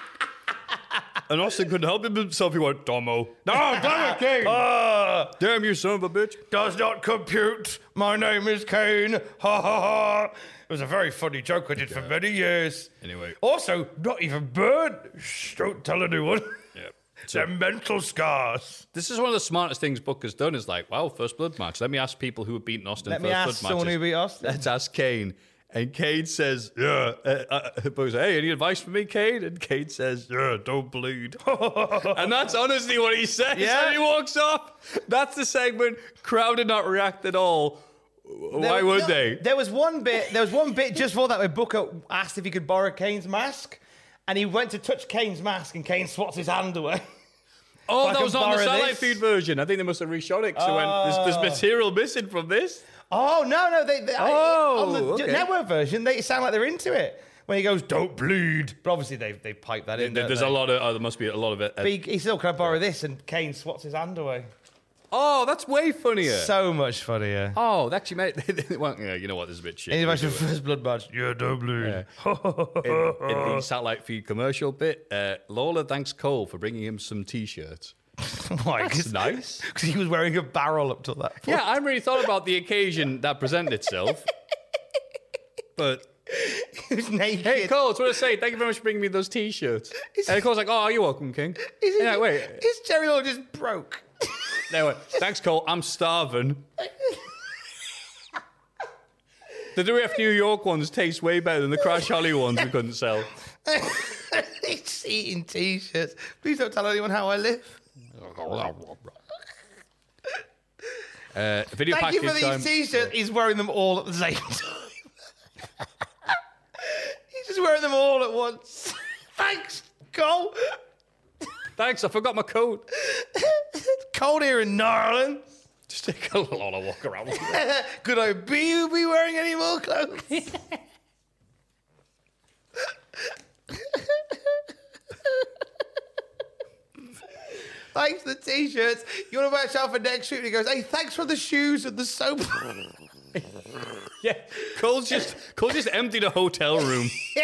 and Austin couldn't help himself. He went, Domo. No, damn it, Kane. Ah, damn you, son of a bitch. does not compute. My name is Kane. Ha ha ha. It was a very funny joke I did for many years. Anyway. Also, not even burned. Shh, don't tell anyone. Yeah. They're mental scars. This is one of the smartest things Booker's done is like, wow, first blood match. Let me ask people who have beaten Austin Let first me ask blood someone matches. who beat Austin. Let's ask Kane. And Kane says, yeah. Uh, uh, hey, any advice for me, Kane? And Kane says, yeah, don't bleed. and that's honestly what he says. Yeah. And he walks off. That's the segment. Crowd did not react at all. Why There- would no, they? There was one bit. There was one bit just before that where Booker asked if he could borrow Kane's mask, and he went to touch Kane's mask, and Kane swats his hand away. Oh, that was on the satellite this. feed version. I think they must have reshot it. So went, there's, there's material missing from this. Oh no, no, they. they Oh, on the okay. network version, they sound like they're into it when he goes, "Don't bleed." But obviously, they they pipe that in. There- There's they? a lot of. Oh, there must be a lot of it. But he, he still can I borrow this, and Kane swats his hand away. oh, that's way funnier. So much funnier. oh, that actually made. It well, yeah, you know what? This is a bit shit. Any We match do of it. first blood match? Yeah, don't bleed. in, in the satellite feed commercial bit, uh, Lawler thanks Cole for bringing him some t-shirts. Why? That's nice. Because he was wearing a barrel up till that point. Yeah, I really thought about the occasion that presented itself. But naked. hey, Cole, it's what I say. Thank you very much for bringing me those t-shirts. And Cole's like, "Oh, are you're welcome, King." Is Yeah, wait. His Jerry Lawler just broke. Wait. Thanks, Cole. I'm starving. The WF New York ones taste way better than the Crash Holly ones we couldn't sell. He's eating t-shirts. Please don't tell anyone how I live. Uh, video Thank you for these time. t-shirts. He's wearing them all at the same time. He's just wearing them all at once. Thanks, Cole. Thanks, I forgot my coat. It's cold here in Ireland. Just take a lot of walk around. Could I be be wearing any more clothes? Thanks for the t-shirts. You want to watch out for next week? And he goes, hey, thanks for the shoes and the soap. Yeah, Cole's just Cole just emptied a hotel room.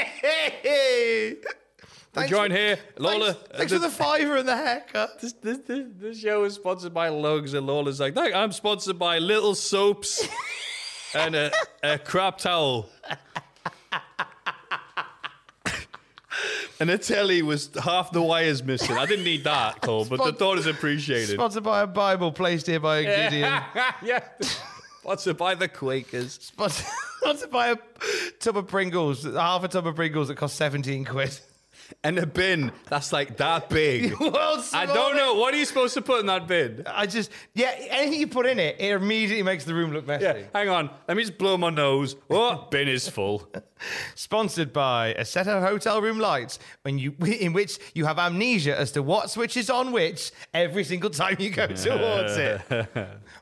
Thanks join for- here, Lawler. Thanks, thanks for uh, the fiver and the haircut. This, this, this, this show is sponsored by Lugs, and Lawler's like, "Thank- I'm sponsored by Little Soaps and a, a crap towel. And the telly was half the wires missing. I didn't need that, Cole, but the thought is appreciated. Sponsored by a Bible placed here by a Gideon. yeah. Sponsored by the Quakers. Sponsored, sponsored by a tub of Pringles, half a tub of Pringles that cost 17 quid. And a bin that's like that big. World's I don't know. What are you supposed to put in that bin? I just, yeah, anything you put in it, it immediately makes the room look messy. Yeah, hang on. Let me just blow my nose. Oh, bin is full. Sponsored by a set of hotel room lights when you, in which you have amnesia as to what switches on which every single time you go towards it.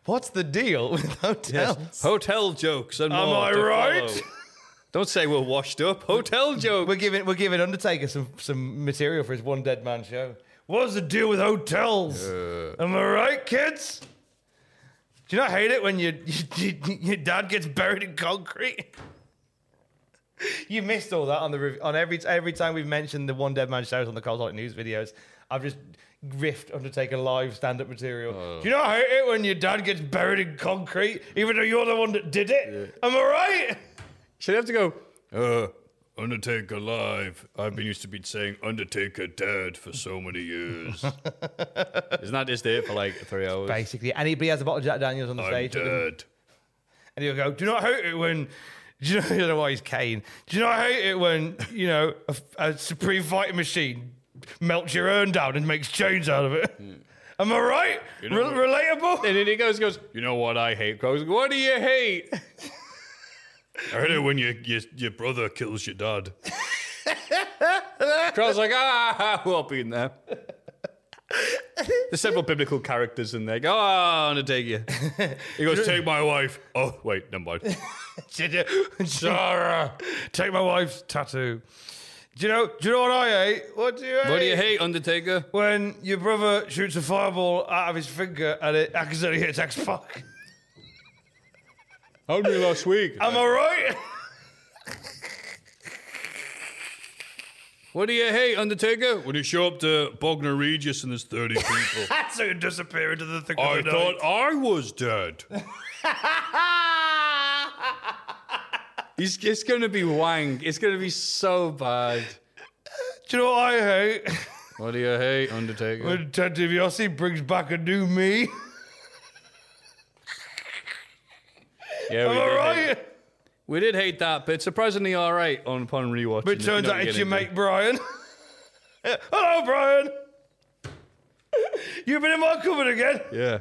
What's the deal with hotels? Hotel jokes and Am more I to right? Don't say we're washed up. Hotel joke. We're giving we're giving Undertaker some some material for his one dead man show. What's the deal with hotels? Uh. Am I right, kids? Do you not hate it when your your, your dad gets buried in concrete? You missed all that on the on every every time we've mentioned the one dead man shows on the Cosmic News videos. I've just riffed Undertaker live stand up material. Oh. Do you not hate it when your dad gets buried in concrete, even though you're the one that did it? Am I right? Should I have to go? Uh, Undertaker live. I've been used to be saying Undertaker dead for so many years. Isn't that just it for like three hours? Basically, anybody has a bottle of Jack Daniels on the I'm stage. dead. And he'll go, Do you not hate it when. Do you know, I don't know why he's Kane. Do you not hate it when, you know, a, a Supreme Fighting Machine melts your urn down and makes chains out of it? Am I right? know Re- relatable? And then he goes, goes, you know what I hate? Goes, what do you hate? I heard it when your, your, your brother kills your dad. Crowd's like, ah, we'll be in there. There's several biblical characters in there. Go, ah, Undertaker. He goes, take my wife. Oh, wait, never mind. Sarah, take my wife's tattoo. Do you know? Do you know what I hate? What do you hate? What do you hate, Undertaker? When your brother shoots a fireball out of his finger and it accidentally hits X Pac. How did last week? I'm I right? What do you hate, Undertaker? When you show up to Bognor Regis and there's 30 people. That's how you disappear into the thick I of the thought night. I was dead. He's, it's going to be wang. It's going to be so bad. Do you know what I hate? What do you hate, Undertaker? When Ted DiBiase brings back a new me. yeah, we Am I did, right? hate, we did hate that, but surprisingly all right on upon rewatch. But it turns out it's your mate Brian. Hello, Brian. You've been in my cupboard again. Yeah.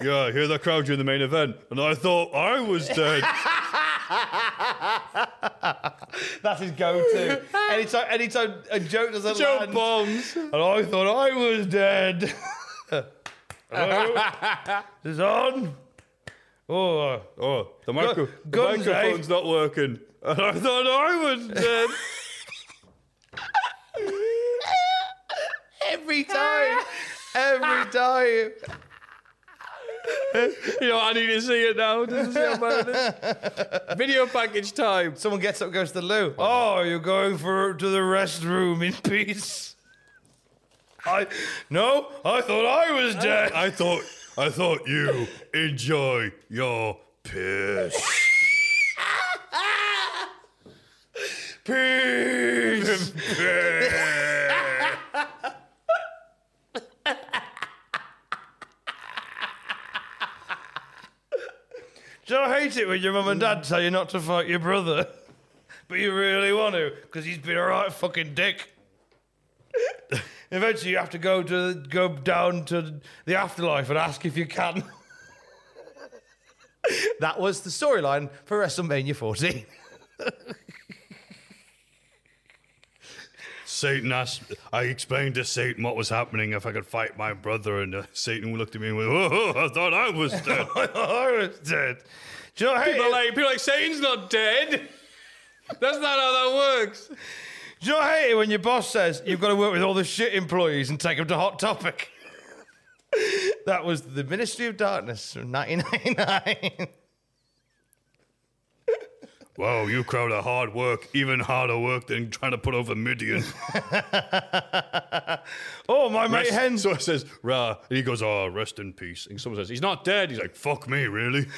Yeah, I hear that crowd during the main event, and I thought I was dead. That's his go-to. anytime, anytime a joke doesn't land, Joke land, bombs. and I thought I was dead. Hello? Is this on? Oh, uh, Oh, the, micro- Gu- the guns, eh? microphone's not working. And I thought I was dead. every time, every time. you know, I need to see it now. Doesn't see how bad it is. Video package time. Someone gets up, goes to the loo. Oh, you're going for to the restroom in peace. I no, I thought I was dead. I thought I thought you enjoy your piss. Peace. Do you hate it when your mum and dad tell you not to fight your brother, but you really want to because he's been a right fucking dick? Eventually, you have to go to go down to the afterlife and ask if you can. that was the storyline for WrestleMania 14. Satan asked. I explained to Satan what was happening if I could fight my brother, and uh, Satan looked at me and went, "Oh, I thought I was dead." I was dead. Do you know people like people like Satan's not dead. That's not how that works. Do you know how I hate it when your boss says you've got to work with all the shit employees and take them to Hot Topic? That was the Ministry of Darkness from 1999. Wow, you crowd are hard work, even harder work than trying to put over Mideon. oh, my mate Hen. So it says, rah. And he goes, oh, rest in peace. And someone says, he's not dead. He's like, fuck me, really?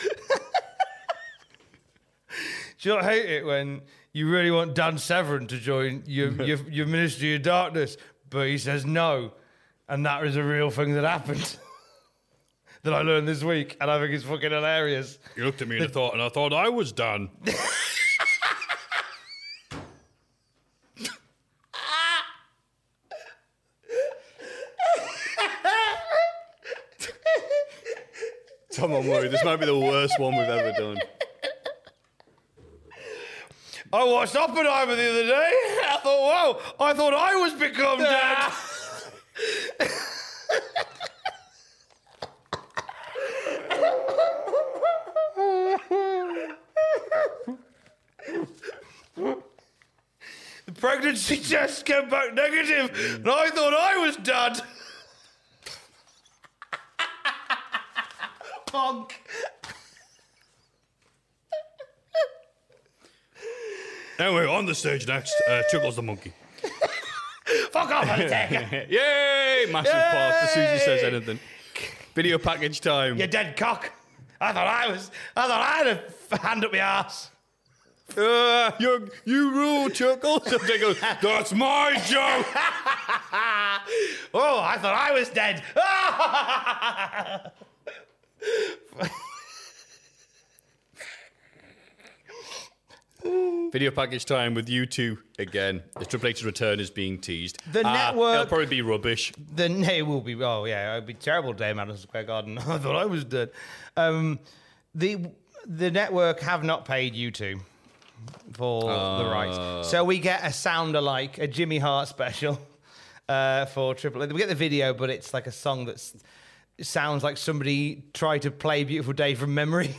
Do you not hate it when you really want Dan Severn to join your, your, your Ministry of Darkness, but he says no? And that is a real thing that happened that I learned this week, and I think it's fucking hilarious. He looked at me and I thought, and I thought I was done. Tom, I'm worried. This might be the worst one we've ever done. I watched Oppenheimer the other day. I thought, whoa, I thought I was become dead. the pregnancy test came back negative, and I thought I was dead. Bonk. Anyway, on the stage next, uh, Chuckles the monkey. Fuck off, Undertaker. Yay! Massive pop as soon as he says anything. Video package time. You dead cock. I thought I was. I thought I had a hand up my ass. Uh, you, you rule, Chuckles. And they go, That's my joke. Oh, I thought I was dead. Video package time with you two again. The Triple H's return is being teased. The Uh, network- It'll probably be rubbish. the it will be. Oh yeah, it'd be terrible day, Madison Square Garden. I thought I was dead. Um, the the network have not paid you two for the rights, so we get a sound alike, a Jimmy Hart special uh, for Triple. We get the video, but it's like a song that sounds like somebody tried to play "Beautiful Day" from memory.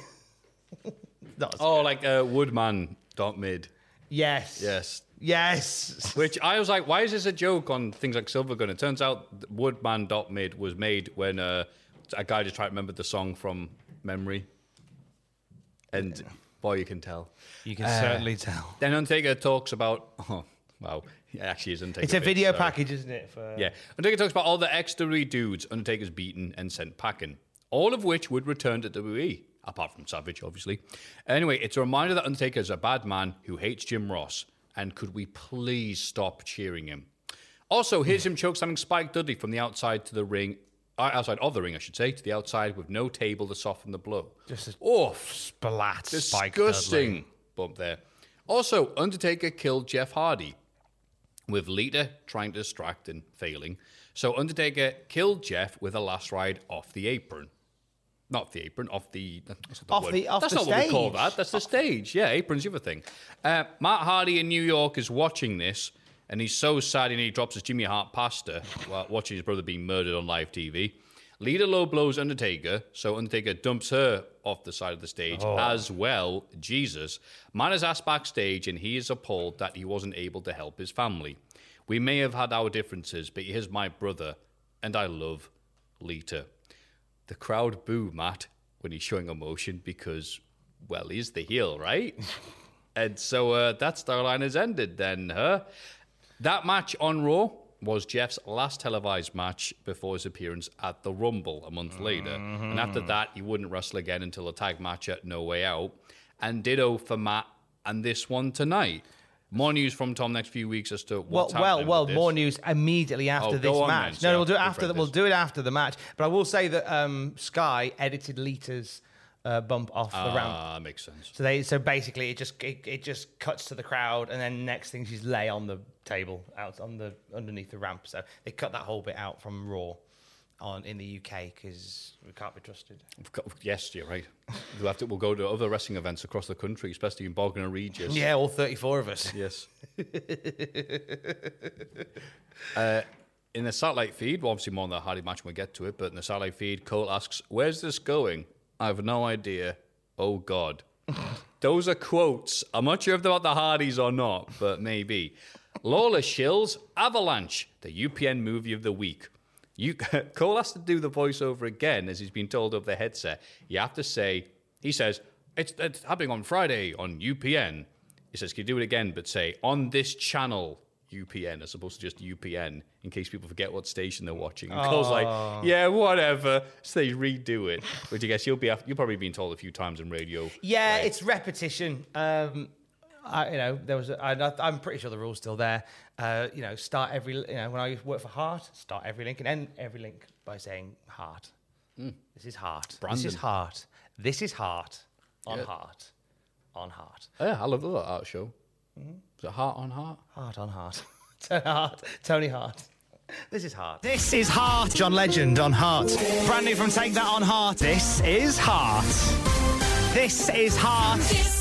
Not as Oh, like uh, Woodman dot mid. yes, Yes. yes. Which I was like, why is this a joke on things like Silver Gun? It turns out Woodman dot mid was made when uh, a guy just tried to remember the song from memory. And boy, you can tell. You can certainly tell. Then Undertaker talks about. Oh, wow. It actually is Undertaker. It's a bit, video sorry. package, isn't it? For Yeah. Undertaker talks about all the extra dudes Undertaker's beaten and sent packing, all of which would return to WWE, apart from Savage, obviously. Anyway, it's a reminder that Undertaker is a bad man who hates Jim Ross, and could we please stop cheering him? Also, here's him chokeslamming Spike Dudley from the outside to the ring, uh, outside of the ring, I should say, to the outside with no table to soften the blow. Just a oh, splat. Disgusting bump there. Also, Undertaker killed Jeff Hardy with Lita trying to distract and failing. So Undertaker killed Jeff with a last ride off the apron. Not the apron, off the that's not the Off word. the- off That's the not what we call that. That's the stage. Yeah, apron's the other thing. Uh, Matt Hardy in New York is watching this, and he's so sad, and he drops his Jimmy Hart pasta while watching his brother being murdered on live TV. Lita low blows Undertaker, so Undertaker dumps her off the side of the stage as well. Jesus. Man is asked backstage, and he is appalled that he wasn't able to help his family. We may have had our differences, but he is my brother, and I love Lita. The crowd boo Matt when he's showing emotion because, well, he's the heel, right? and so uh, that storyline has ended then, huh? That match on Raw was Jeff's last televised match before his appearance at the Rumble a month later. And after that, he wouldn't wrestle again until a tag match at No Way Out. And ditto for Matt and this one tonight. More news from Tom next few weeks as to Well, what's well, happening well. this. More news immediately after Oh, this match. then, no, we'll do it after. We'll do it after the match. But I will say that um, Sky edited Lita's uh, bump off the ramp. Ah, makes sense. So they, so basically, it just it, it just cuts to the crowd, and then next thing she's lay on the table out on the underneath the ramp. So they cut that whole bit out from Raw on in the UK because we can't be trusted. Yes, you're right. We'll, have to, we'll go to other wrestling events across the country, especially in Bognor Regis. Yeah, all thirty-four of us. Yes. uh, in the satellite feed, well, obviously more on the Hardy match when we get to it, but in the satellite feed, Cole asks, Where's this going? I have no idea. Oh, God. Those are quotes. I'm not sure if they're about the Hardys or not, but maybe. Lawler shills Avalanche, the UPN movie of the week. You Cole has to do the voiceover again as he's been told over the headset. You have to say, he says, it's, it's happening on Friday on UPN. He says, can you do it again, but say, on this channel, UPN, as opposed to just UPN, in case people forget what station they're watching. And Cole's like, yeah, whatever. So they redo it, which I guess you'll be, you've probably been told a few times in radio. Yeah, Right. it's repetition. Um, I, you know, there was. A, I, I'm pretty sure the rule's still there. Uh, you know, start every. You know, when I work for Heart, start every link and end every link by saying Heart. This is Heart. This is Heart. This is Heart on Yeah. Heart on Heart. Oh, yeah, I love that art show. Is it Heart on Heart? Heart on Heart. Tony Hart. Tony Hart. This is Heart. This is Heart. John Legend on Heart. Brand new from Take That on Heart. This is Heart. This is Heart. This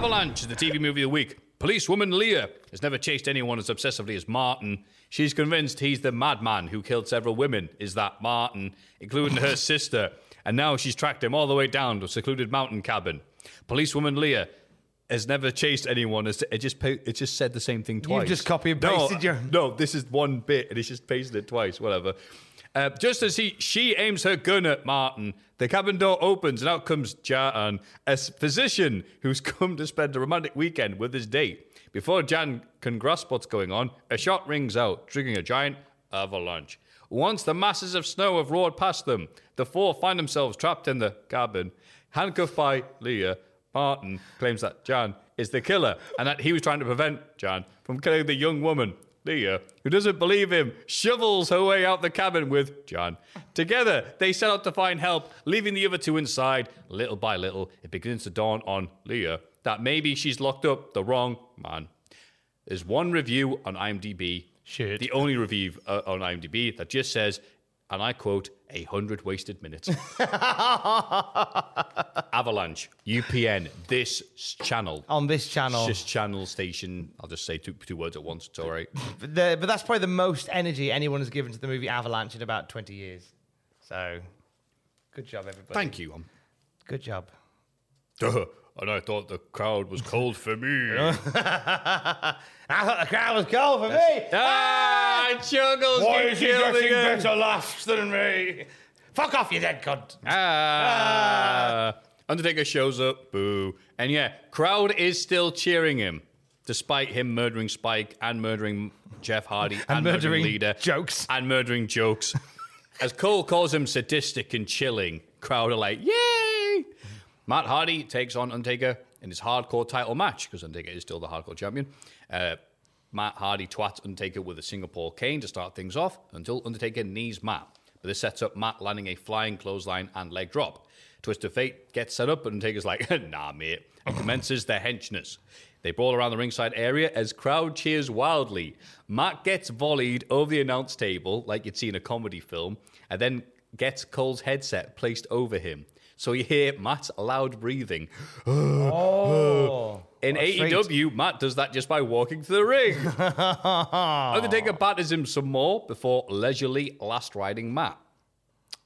Avalanche is the TV movie of the week. Policewoman Leah has never chased anyone as obsessively as Martin. She's convinced he's the madman who killed several women. Is that Martin, including her sister? And now she's tracked him all the way down to a secluded mountain cabin. Policewoman Leah has never chased anyone. It's- It just it just said the same thing twice. You just copy and No, pasted your- No, this is one bit, and it's just pasted it twice. Whatever. Uh, just as he she aims her gun at Martin, the cabin door opens and out comes Jan, a physician who's come to spend a romantic weekend with his date. Before Jan can grasp what's going on, a shot rings out, triggering a giant avalanche. Once the masses of snow have roared past them, the four find themselves trapped in the cabin, handcuffed by Leah. Martin claims that Jan is the killer and that he was trying to prevent Jan from killing the young woman. Leah, who doesn't believe him, shovels her way out the cabin with Jan. Together, they set out to find help, leaving the other two inside. Little by little, it begins to dawn on Leah that maybe she's locked up the wrong man. There's one review on IMDb, Shit. the only review uh, on IMDb that just says, and I quote, a hundred wasted minutes. Avalanche, UPN, this channel. On this channel. This channel station. I'll just say two, two words at once. It's all right. But, the, but that's probably the most energy anyone has given to the movie Avalanche in about 20 years. So, good job, everybody. Thank you. Um, Good job. and I thought the crowd was cold for me. I thought the crowd was cold for me. ah, Chuckles get killed again. laughs than me? Fuck off, you dead cunt. Ah. Undertaker shows up. Boo. And yeah, crowd is still cheering him, despite him murdering Spike and murdering Jeff Hardy and, murdering Lita jokes. and murdering jokes. As Cole calls him sadistic and chilling, crowd are like, "Yay!" Matt Hardy takes on Undertaker in his hardcore title match because Undertaker is still the hardcore champion. Uh, Matt Hardy twats Undertaker with a Singapore cane to start things off until Undertaker knees Matt. But this sets up Matt landing a flying clothesline and leg drop. Twist of Fate gets set up, but Undertaker's like, nah, mate, and commences their henchness. They brawl around the ringside area as crowd cheers wildly. Matt gets volleyed over the announce table like you'd see in a comedy film, and then gets Cole's headset placed over him. So you hear Matt's loud breathing. Oh. In What a treat. AEW, Matt does that just by walking to the ring. Undertaker batters him some more before leisurely last riding Matt.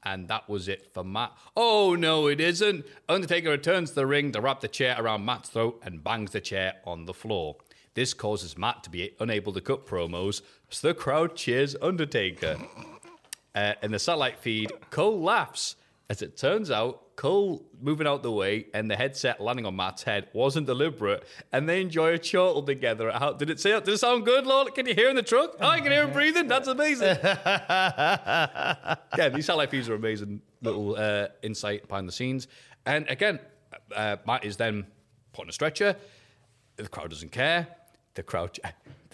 And that was it for Matt. Oh, no, it isn't. Undertaker returns to the ring to wrap the chair around Matt's throat and bangs the chair on the floor. This causes Matt to be unable to cut promos, so the crowd cheers Undertaker. Uh, in the satellite feed, Cole laughs. As it turns out, Cole moving out the way and the headset landing on Matt's head wasn't deliberate, and they enjoy a chortle together. How, did it say? Did it sound good, Lord? Can you hear in the truck? Oh, I can hear him breathing. That's amazing. yeah, these satellite feeds are amazing little uh, insight behind the scenes. And again, uh, Matt is then put on a stretcher. The crowd doesn't care. The crowd,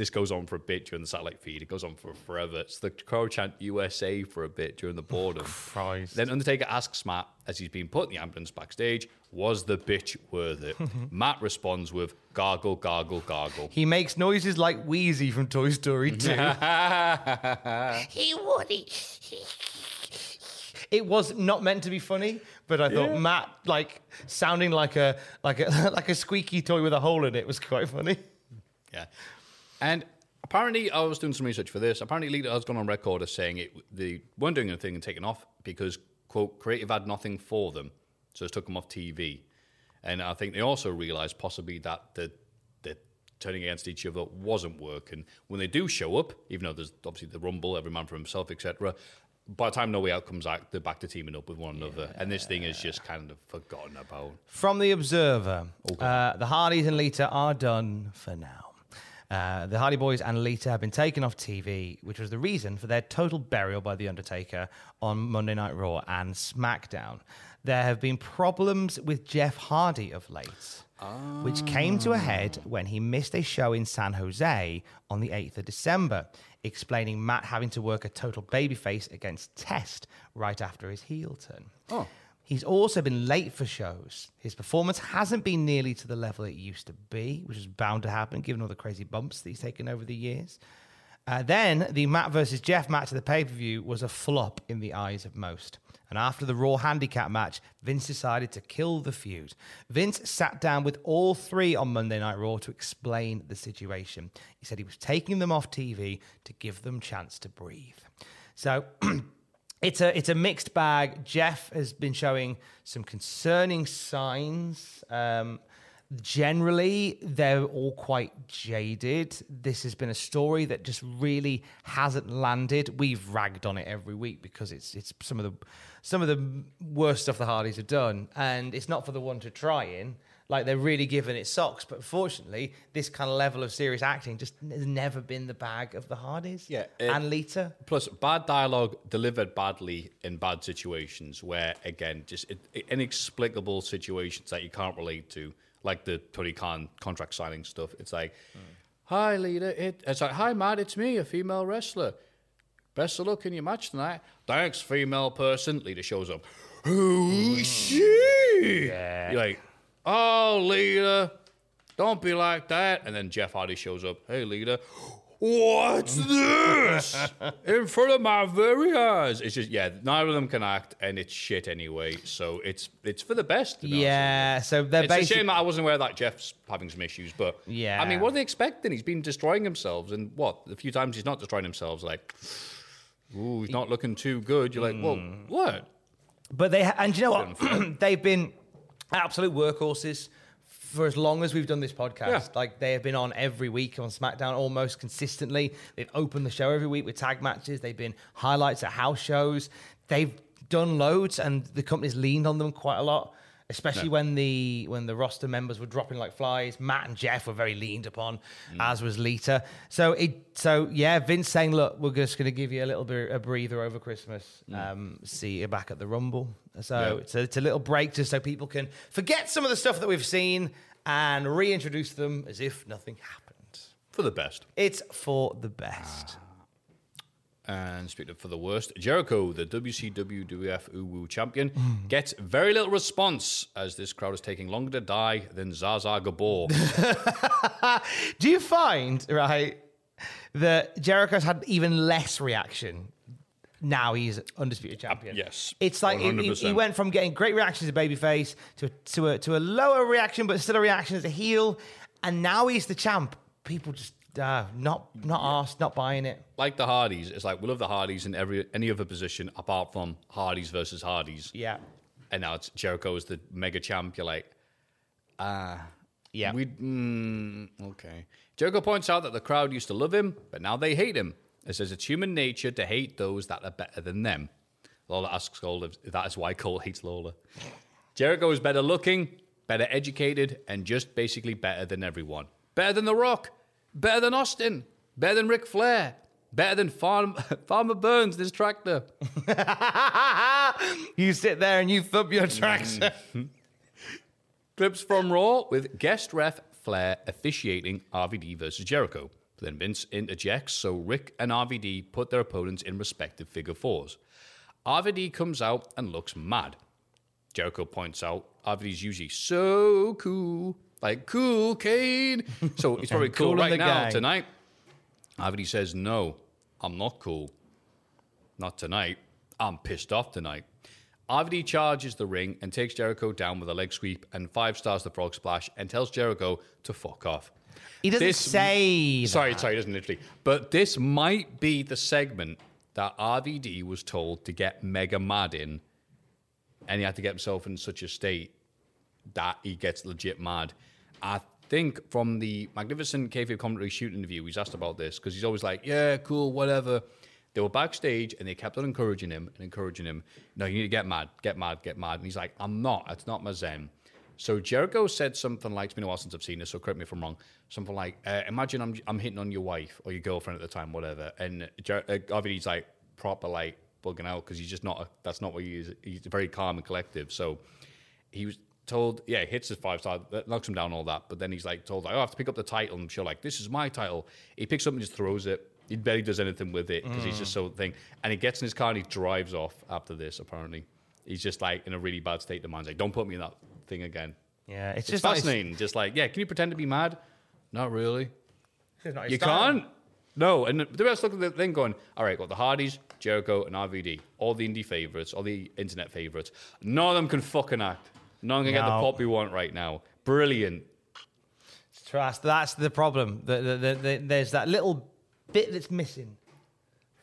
this goes on for a bit during the satellite feed. It goes on for forever. It's the crow chant USA for a bit during the oh, boredom. Christ. Then Undertaker asks Matt, as he's being put in the ambulance backstage, was the bitch worth it? Matt responds with gargle, gargle, gargle. He makes noises like Wheezy from Toy Story 2. he would. It was not meant to be funny, but I thought Matt like sounding like a like a like a squeaky toy with a hole in it was quite funny. Yeah. And apparently, I was doing some research for this. Apparently, Lita has gone on record as saying it, they weren't doing anything and taken off because, quote, creative had nothing for them. So it took them off TV. And I think they also realized possibly that the, the turning against each other wasn't working. When they do show up, even though there's obviously the Rumble, every man for himself, etc., by the time No Way Out comes out, they're back to teaming up with one another. And this thing is just kind of forgotten about. From the Observer, uh, the Hardys and Lita are done for now. Uh, the Hardy Boyz and Lita have been taken off TV, which was the reason for their total burial by The Undertaker on Monday Night Raw and SmackDown. There have been problems with Jeff Hardy of late, which came to a head when he missed a show in San Jose on the 8th of December, explaining Matt having to work a total babyface against Test right after his heel turn. Oh. He's also been late for shows. His performance hasn't been nearly to the level it used to be, which is bound to happen given all the crazy bumps that he's taken over the years. Uh, then the Matt versus Jeff match at the pay per view was a flop in the eyes of most. And after the Raw handicap match, Vince decided to kill the feud. Vince sat down with all three on Monday Night Raw to explain the situation. He said he was taking them off TV to give them chance to breathe. So it's a it's a mixed bag. Jeff has been showing some concerning signs. Um, generally, they're all quite jaded. This has been a story that just really hasn't landed. We've ragged on it every week because it's it's some of the some of the worst stuff the Hardys have done, and it's not for the one to try in. Like they're really giving it socks, but fortunately, this kind of level of serious acting just has never been the bag of the Hardys. Yeah, it- and Lita. Plus, bad dialogue delivered badly in bad situations where, again, just inexplicable situations that you can't relate to, like the Tony Khan contract signing stuff. It's like, hi, Lita. It, it's like, hi, Matt, it's me, a female wrestler. Best of luck in your match tonight. Thanks, female person. Lita shows up. Who's she? You're like, oh, Lita, don't be like that. And then Jeff Hardy shows up. Hey, Lita. What's this? In front of my very eyes. It's just, yeah, neither of them can act, and it's shit anyway. So it's it's for the best. to be honest with you. Yeah, so they're It's a basically shame that I wasn't aware that Jeff's having some issues, but Yeah. I mean, what are they expecting? He's been destroying himself, and what the few times he's not destroying himself, like, ooh, he's not looking too good. You're like, well, Hmm. what? But they and you know what? They've been absolute workhorses for as long as we've done this podcast. Yeah. Like they have been on every week on SmackDown almost consistently. They've opened the show every week with tag matches. They've been highlights at house shows. They've done loads, and the company's leaned on them quite a lot. Especially when the when the roster members were dropping like flies, Matt and Jeff were very leaned upon, mm. as was Lita. So it so yeah, Vince saying, "Look, we're just going to give you a little bit a breather over Christmas. Mm. Um, see you back at the Rumble." So Yeah. it's, a, it's a little break just so people can forget some of the stuff that we've seen and reintroduce them as if nothing happened. For the best. It's for the best. Ah. And speaking of for the worst, Jericho, the WCW WF Uwu champion, Hmm. gets very little response as this crowd is taking longer to die than Zsa Zsa Gabor. Do you find, right, that Jericho's had even less reaction now he's undisputed champion? yes, It's like he, he- he went from getting great reactions as a babyface to, to, a, to a lower reaction, but still a reaction as a heel. And now he's the champ. People just uh, not not asked, not buying it. like the Hardys, it's like we love the Hardys in every any other position apart from Hardys versus Hardys. Yeah. And now it's Jericho is the mega champ. You're like, ah, Yeah. we mm, okay. Jericho points out that the crowd used to love him, but now they hate him. It says it's human nature to hate those that are better than them. Lawler asks Cole if that is why Cole hates Lawler. Jericho is better looking, better educated, and just basically better than everyone. Better than The Rock, better than Austin, better than Ric Flair, better than Farm- Farmer Burns, this tractor. you sit there and you thump your tracks. Clips from Raw with guest ref Flair officiating RVD versus Jericho. Then Vince interjects, so Ric and RVD put their opponents in respective figure fours. RVD comes out and looks mad. Jericho points out RVD's usually so cool, like cool Kane. So he's probably cool, cool right now gang. tonight. RVD says, "No, I'm not cool. Not tonight. I'm pissed off tonight." RVD charges the ring and takes Jericho down with a leg sweep and five stars the frog splash and tells Jericho to fuck off. He doesn't This- say. Sorry, that. sorry, it doesn't literally. But this might be the segment that RVD was told to get mega mad in, and he had to get himself in such a state that he gets legit mad. I think from the Magnificent Kayfabe commentary shoot interview, he's asked about this because he's always like, "Yeah, cool, whatever." They were backstage and they kept on encouraging him and encouraging him. No, you need to get mad, get mad, get mad. And he's like, "I'm not. It's not my zen." So Jericho said something like, "It's been a while since I've seen this, so correct me if I'm wrong." Something like, uh, "Imagine I'm I'm hitting on your wife or your girlfriend at the time, whatever." And Jer- uh, like proper like bugging out because he's just not. A, that's not what he is. He's very calm and collective. So he was told, yeah, hits his five star, that knocks him down, all that. But then he's like told, like, oh, I have to pick up the title. And she'll like, this is my title. He picks up and just throws it. He barely does anything with it because he's just so thing. And he gets in his car and he drives off after this. Apparently, he's just like in a really bad state of mind. He's like, don't put me in that thing again. Yeah, it's It's just like- fascinating. just like, yeah, can you pretend to be mad? Not really. It's not You style. can't. No, and the rest look at the thing going, all right, got the Hardys, Jericho, and RVD. All the indie favorites, all the internet favorites. None of them can fucking act. Of them can get the pop we want right now. Brilliant. Trust. That's the problem. The, the, the, the, there's that little bit that's missing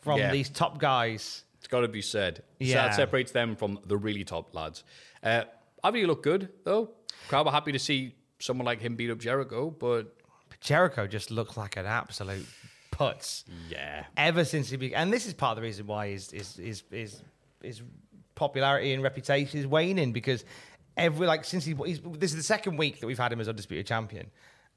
from Yeah. these top guys. It's got to be said. So Yeah. that separates them from the really top lads. Uh, RVD looked good, though. Crowd were happy to see someone like him beat up Jericho, but But Jericho just looks like an absolute putz. yeah. Ever since he began, and this is part of the reason why his his his his, his popularity and reputation is waning because every like since he he's, this is the second week that we've had him as undisputed champion,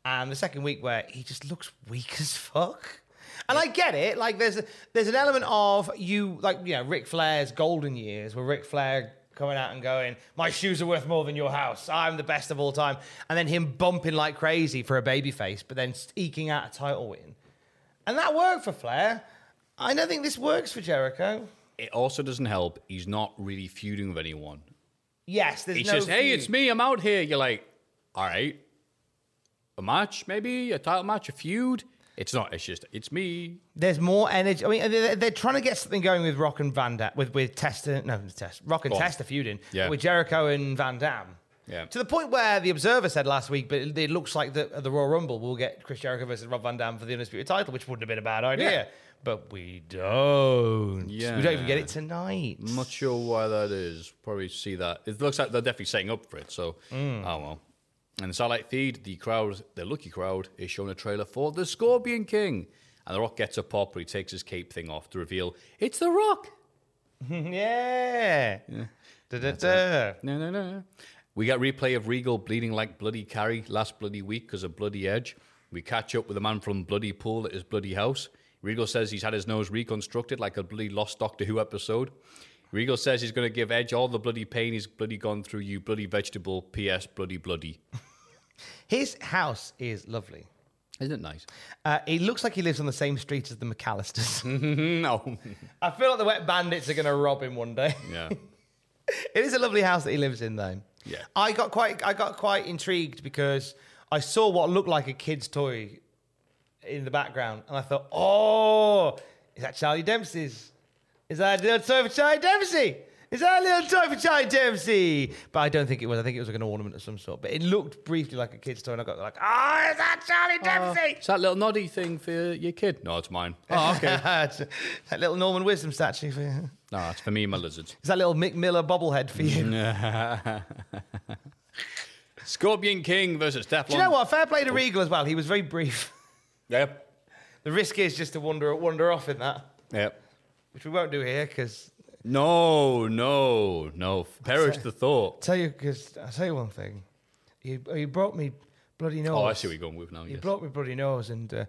and the second week where he just looks weak as fuck. And I get it. Like there's a, there's an element of you like you know Ric Flair's golden years where Ric Flair coming out and going, "My shoes are worth more than your house. I'm the best of all time," and then him bumping like crazy for a babyface, but then eking out a title win, and that worked for Flair. I don't think this works for Jericho. It also doesn't help. He's not really feuding with anyone. Yes, there's He's no just, hey, it's me. I'm out here. You're like, all right, a match, maybe a title match, a feud. It's not. It's just, it's me. There's more energy. I mean, they're, they're trying to get something going with Rock and Van Dam, with with Testa, uh, no, Test, Rock and Go on. Testa feuding, Yeah. with Jericho and Van Dam. Yeah. To the point where the Observer said last week, but it, it looks like the the Royal Rumble will get Chris Jericho versus Rob Van Dam for the undisputed title, which wouldn't have been a bad idea. Yeah. But we don't. We don't even get it tonight. I'm not sure why that is. Probably see that. It looks like they're definitely setting up for it. So, Mm. oh well. And the Starlight feed, the crowd, the lucky crowd, is showing a trailer for The Scorpion King. And The Rock gets a pop, but he takes his cape thing off to reveal it's The Rock. yeah. Da-da-da. No, no, no. We got replay of Regal bleeding like bloody Carrie last bloody week because of bloody Edge. We catch up with a man from Bloody Pool at his bloody house. Regal says he's had his nose reconstructed like a bloody Lost Doctor Who episode. Regal says he's going to give Edge all the bloody pain he's bloody gone through, you bloody vegetable. P.S. Bloody bloody. His house is lovely. Isn't it nice? Uh, he looks like he lives on the same street as the McCallisters. no. I feel like the Wet Bandits are going to rob him one day. yeah. It is a lovely house that he lives in, though. Yeah. I got quite, I got quite intrigued because I saw what looked like a kid's toy in the background, and I thought, "Oh, is that Charlie Dempsey's? Is that a little toy for Charlie Dempsey? Is that a little toy for Charlie Dempsey?" But I don't think it was. I think it was like an ornament of some sort. But it looked briefly like a kid's toy, and I got like, "Oh, is that Charlie oh, Dempsey?" Is that little noddy thing for your kid? No, it's mine. Oh, okay. That little Norman Wisdom statue for you. no, it's for me and my lizards. Is that little Mick Miller bobblehead for you? Scorpion King versus Teflon. Do you know what? Fair play to Regal as well. He was very brief. Yep. The risk is just to wander wander off in that, Yep. which we won't do here because No, no, no. Perish the thought. tell you because I'll tell you one thing. You you brought me bloody nose. Oh, I see what you're going with now. You Yes. brought me bloody nose, and uh,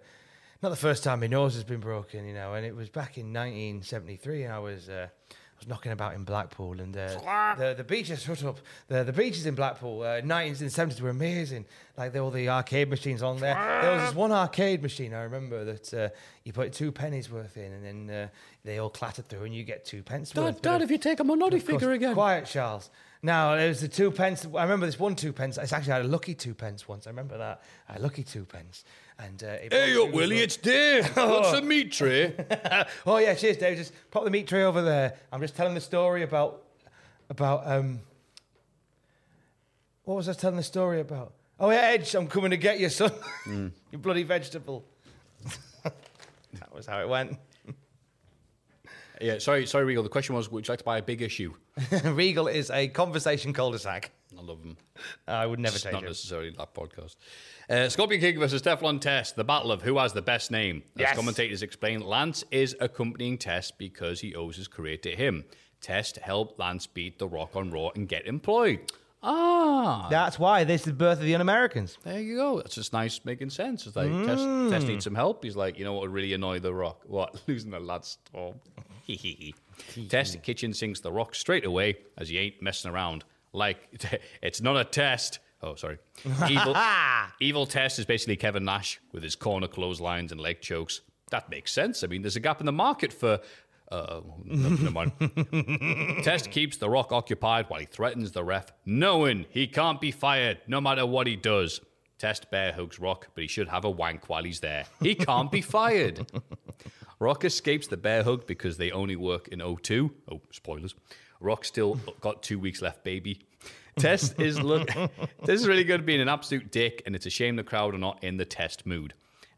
not the first time my nose has been broken, you know. And it was back in 1973. and I was uh, I was knocking about in Blackpool, and uh, the the beaches shut up. The the beaches in Blackpool, uh, 90s and 70s were amazing. Like there were all the arcade machines on there. There was this one arcade machine I remember that uh, you put two pennies worth in, and then uh, they all clattered through, and you get two pence worth. Dad, Dad, if you take a course. figure again. Quiet, Charles. Now, there was the two pence. I remember this one two pence. It's actually had a lucky two pence once. I remember that. A lucky two pence. And uh, it Hey brought up, Willie, it's Dave. What's the meat tray? oh yeah, cheers, Dave. Just pop the meat tray over there. I'm just telling the story about about um. What was I telling the story about? Oh yeah, Edge, I'm coming to get you, son. you bloody vegetable. that was how it went. Yeah, sorry, sorry, Regal. The question was, would you like to buy a big issue? Regal is a conversation cul-de-sac. I love them. I would never It's take not it. necessarily that podcast. Uh, Scorpion King versus Teflon Test, the battle of who has the best name. As Yes. commentators explain, Lance is accompanying Test because he owes his career to him. Test helped Lance beat The Rock on Raw and get employed. Ah, That's why this is the birth of the Un-Americans. there you go. That's just nice, making sense. It's like Test, Test needs some help. He's like, you know what would really annoy The Rock? What? Losing the lad storm. test Kitchen sinks The Rock straight away as he ain't messing around. Like, it's not a test. Oh, sorry. Evil, evil Test is basically Kevin Nash with his corner clotheslines and leg chokes. That makes sense. I mean, there's a gap in the market for. Uh, never mind. Test keeps The Rock occupied while he threatens the ref, knowing he can't be fired no matter what he does. Test bear hugs Rock, but he should have a wank while he's there. He can't be fired. Rock escapes the bear hug because they only work in O2. Oh, spoilers. Rock still got two weeks left, baby. Test is look. this is really good being an absolute dick, and it's a shame the crowd are not in the test mood.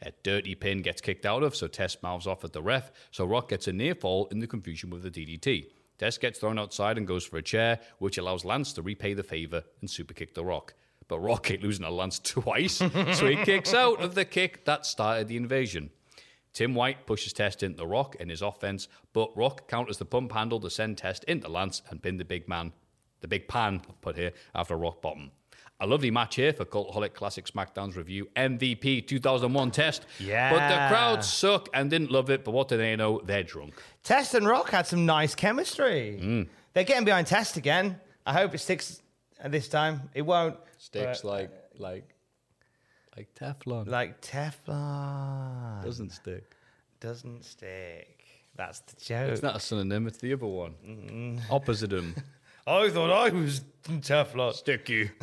A dirty pin gets kicked out of, so Test mouths off at the ref. So Rock gets a near fall in the confusion with the DDT. Test gets thrown outside and goes for a chair, which allows Lance to repay the favor and super kick the Rock. But Rock ain't losing a Lance twice, so he kicks out of the kick that started the invasion. Tim White pushes Test into the Rock in his offense, but Rock counters the pump handle to send Test into Lance and pin the big man, the big pan, I've put here, after rock bottom. A lovely match here for Cultaholic Classic SmackDown's review MVP 2001 Test. Yeah. But the crowd suck and didn't love it, but what do they know? They're drunk. Test and Rock had some nice chemistry. Hmm. They're getting behind Test again. I hope it sticks this time. It won't. Sticks but, like, like, like Teflon. like Teflon. Doesn't stick. Doesn't stick. That's the joke. It's not a synonym, it's the other one. Opposite him. I thought I was Teflon. Sticky.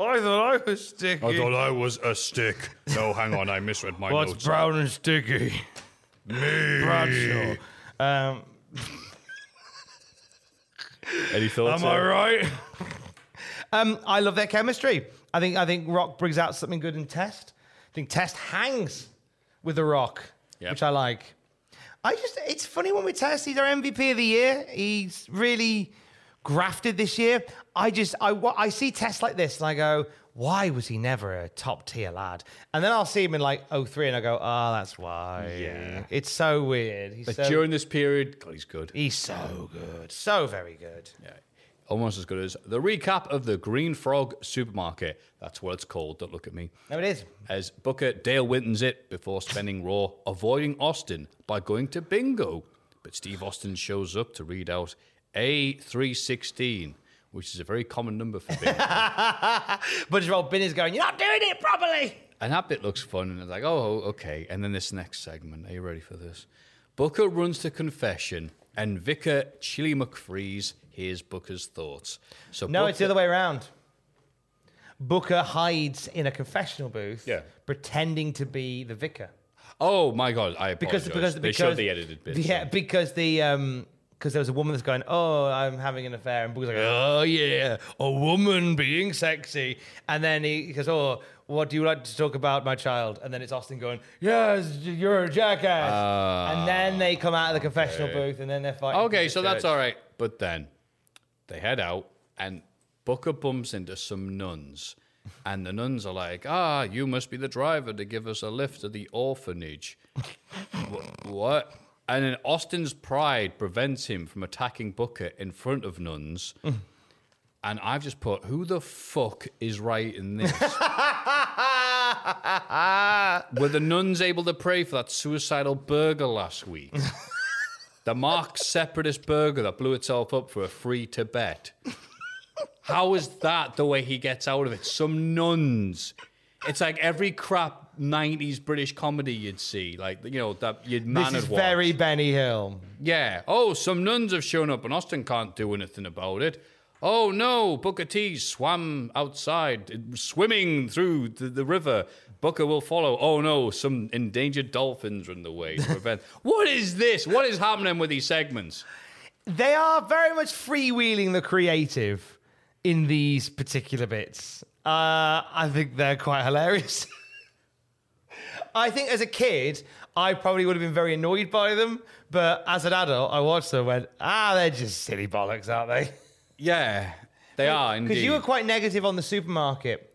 I thought I was sticky. I thought I was a stick. No, hang on, I misread my What's brown and sticky? Me. Bradshaw. Um, Any thoughts? am I there? right? um, I love their chemistry. I think I think Rock brings out something good in Test. I think Test hangs with the Rock, Yep. which I like. I just it's funny when we test. He's our MVP of the year. He's really grafted this year. I just I I see tests like this and I go, why was he never a top tier lad? And then I'll see him in like 03 and I go, oh, that's why. Yeah. it's so weird. He's But so during this period, God, he's good. he's so good, so very good. Yeah. Almost as good as the recap of the Green Frog Supermarket. That's what it's called. Don't look at me. No, it is. As Booker Dale Winton's it before spending Raw, avoiding Austin by going to bingo. But Steve Austin shows up to read out A316, which is a very common number for bingo. But Joel Bin is going, you're not doing it properly. and that bit looks fun. And it's like, oh, okay. And then this next segment. Are you ready for this? Booker runs to confession, and Vicar Chili McFreeze hears Booker's thoughts. So No, it's the other way around. Booker hides in a confessional booth, Yeah. pretending to be the vicar. Oh my god! I because apologize. because they because showed the edited bits. Yeah, because the um because there was a woman that's going, oh, I'm having an affair, and Booker's like, oh yeah, a woman being sexy, and then he, he goes, oh, what do you like to talk about, my child? And then it's Austin going, yes, you're a jackass, and then they come out of the confessional booth, and then they're fighting. Okay, so that's all right. But then they head out, and Booker bumps into some nuns, and the nuns are like, "Ah, you must be the driver to give us a lift to the orphanage." What? And then Austin's pride prevents him from attacking Booker in front of nuns. And I've just put, who the fuck is writing this? Were the nuns able to pray for that suicidal burger last week? the Mark Separatist burger that blew itself up for a free Tibet. How is that the way he gets out of it? Some nuns. It's like every crap 90s British comedy you'd see, like, you know, that you'd man This is very Benny Hill. Yeah. Oh, some nuns have shown up and Austin can't do anything about it. Oh no, Booker T swam outside, swimming through the, the river. Booker will follow. Oh no, some endangered dolphins are in the way to prevent. what is this? What is happening with these segments? They are very much freewheeling the creative in these particular bits. Uh, I think they're quite hilarious. I think as a kid, I probably would have been very annoyed by them, but as an adult, I watched them and went, ah, they're just silly bollocks, aren't they? Yeah, they are indeed. Because you were quite negative on the supermarket.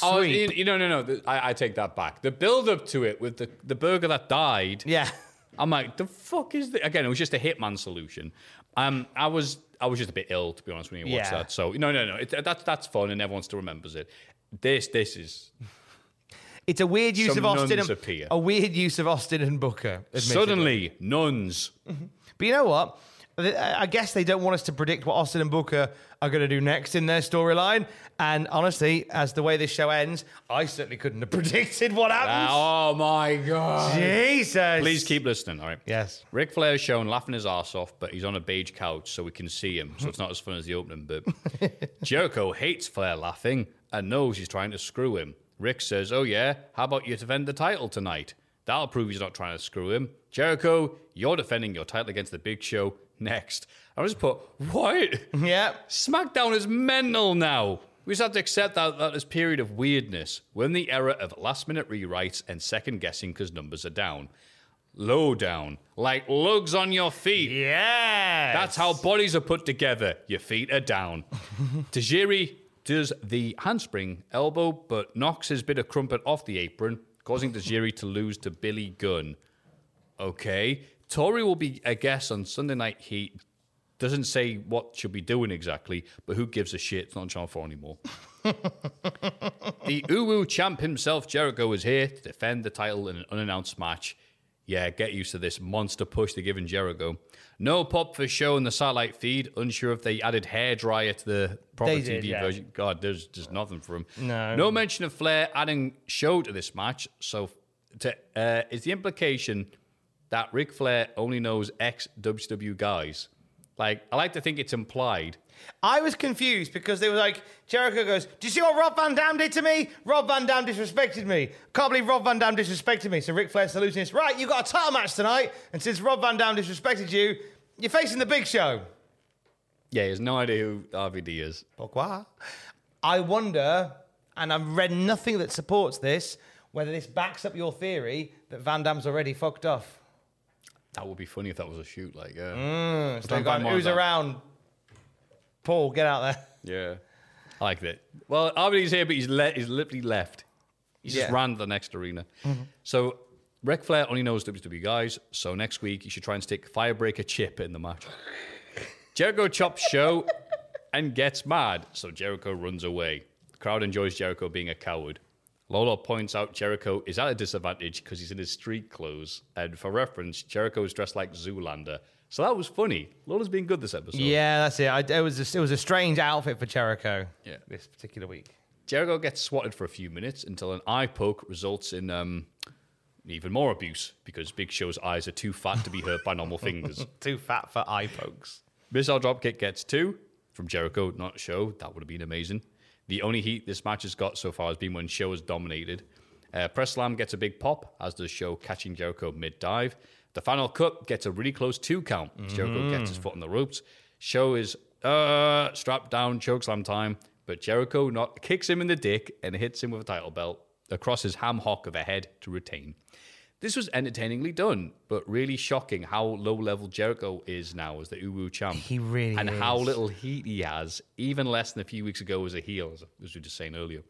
Oh, you, you know, no, no. I, I take that back. The build up to it with the, the burger that died. Yeah. I'm like, the fuck is this? Again, it was just a hitman solution. Um, I was I was just a bit ill to be honest when you watched Yeah. that. So no, no, no. It, that's that's fun and everyone still remembers it. This this is It's a weird use Some of Austin. And, appear. a weird use of Austin and Booker. admittedly. suddenly nuns. But you know what? I I guess they don't want us to predict what Austin and Booker are going to do next in their storyline. And honestly, as the way this show ends, I certainly couldn't have predicted what happens. Ah, oh my god! Jesus. Please keep listening. All right. Yes. Ric Flair is shown laughing his ass off, but he's on a beige couch so we can see him. So it's not as fun as the opening bit. Jericho hates Flair laughing and knows he's trying to screw him. Ric says, Oh, yeah, how about you defend the title tonight? That'll prove he's not trying to screw him. Jericho, you're defending your title against the big show next. I just put, What? Yeah. SmackDown is mental now. We just have to accept that, that this period of weirdness. We're in the era of last minute rewrites and second guessing because numbers are down. Low down, like lugs on your feet. Yeah. That's how bodies are put together. Your feet are down. Tajiri does the handspring elbow, but knocks his bit of crumpet off the apron, causing Tajiri to lose to Billy Gunn. Okay. Tori will be a guest on Sunday Night Heat. Doesn't say what she'll be doing exactly, but who gives a shit? It's not on Channel 4 anymore. the Uwu champ himself, Jericho, is here to defend the title in an unannounced match. Yeah, get used to this monster push they're giving Jericho. No pop for show in the satellite feed. Unsure if they added hair dryer to the proper They TV did, yeah. version. God, there's just nothing for him. No. No mention of Flair adding show to this match. So, to, uh, is the implication that Ric Flair only knows ex WCW guys? Like, I like to think it's implied. I was confused because they were like, Jericho goes, Do you see what Rob Van Dam did to me? Rob Van Dam disrespected me. Can't believe Rob Van Dam disrespected me. So Ric Flair's solution is, Right, you got a title match tonight. And since Rob Van Dam disrespected you, you're facing the big show. Yeah, he has no idea who RVD is. Pourquoi? I wonder, and I've read nothing that supports this, whether this backs up your theory that Van Dam's already fucked off. That would be funny if that was a shoot. Like, yeah. Mm, so Stand they've gone, who's around? Paul, get out there. Yeah. I like that. Well, RVD's here, but he's, le- he's literally left. He's just ran to the next arena. Mm-hmm. So, Ric Flair only knows WWE guys, so next week you should try and stick Firebreaker Chip in the match. Jericho chops show and gets mad, so Jericho runs away. The crowd enjoys Jericho being a coward. Lawler points out Jericho is at a disadvantage because he's in his street clothes, and for reference, Jericho is dressed like Zoolander. So that was funny. Lawler's been good this episode. Yeah, that's it. I, it, was a, it was a strange outfit for Jericho Yeah. this particular week. Jericho gets swatted for a few minutes until an eye poke results in um, even more abuse because Big Show's eyes are too fat to be hurt by normal fingers. Too fat for eye pokes. Missile dropkick gets two from Jericho, not Show. That would have been amazing. The only heat this match has got so far has been when Show has dominated. Uh, Press Slam gets a big pop, as does Show catching Jericho mid dive. The final cut gets a really close two count. as Jericho gets his foot on the ropes. Show is uh, strapped down, chokeslam time, but Jericho not kicks him in the dick and hits him with a title belt across his ham hock of a head to retain. This was entertainingly done, but really shocking how low level Jericho is now as the Uwu champ. He really And how little heat he has, even less than a few weeks ago as a heel, as, we were just saying earlier.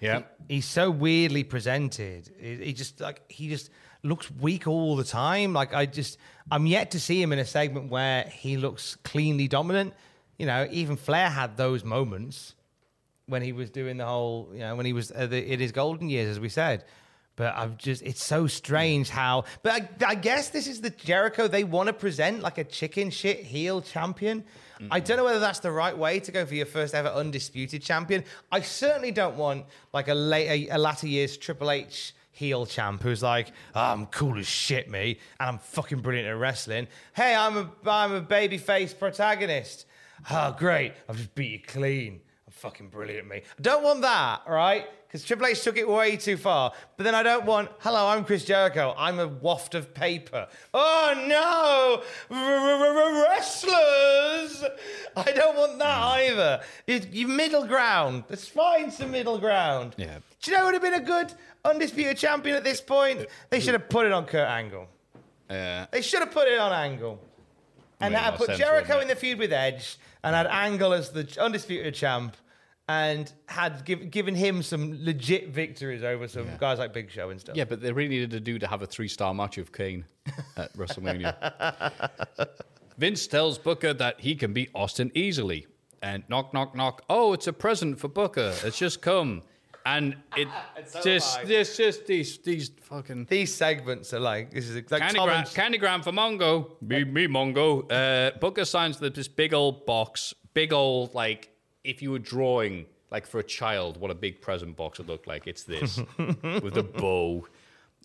Yeah. He's so weirdly presented. He, he just like he just looks weak all the time. Like I just I'm yet to see him in a segment where he looks cleanly dominant. You know, even Flair had those moments when he was doing the whole, you know, when he was uh, the, in his golden years, as we said. But I'm just, it's so strange how. But I, I guess this is the Jericho they want to present like a chicken shit heel champion. I mm. don't know whether that's the right way to go for your first ever undisputed champion. I certainly don't want like a late, a, a latter years Triple H heel champ who's like, "Oh, I'm cool as shit, me, and I'm fucking brilliant at wrestling. Hey, I'm a, I'm a babyface protagonist. Oh, great, I've just beat you clean. Fucking brilliant at me. I don't want that, right? Because Triple H took it way too far. But then I don't want, hello, I'm Chris Jericho. I'm a waft of paper. Oh no, wrestlers! I don't want that mm. either. You, middle ground. Let's find some middle ground. Yeah. Do you know who would have been a good undisputed champion at this point? Uh, they should have put it on Kurt Angle. Yeah. They should have put it on Angle. And Made more put sense, Jericho in the feud with Edge and had Angle as the undisputed champ and had give, given him some legit victories over some guys like Big Show and stuff. Yeah, but they really needed to do to have a three star match of Kane at WrestleMania. Vince tells Booker that he can beat Austin easily. And knock, knock, knock. Oh, it's a present for Booker. It's just come. And it just, high. it's just these, these fucking. These segments are like this is like Candygram, Tom and- candy for Mongo. Me, me Mongo. Uh, Booker signs the, this big old box. Big old, like, if you were drawing, like, for a child, what a big present box would look like. It's this with a bow.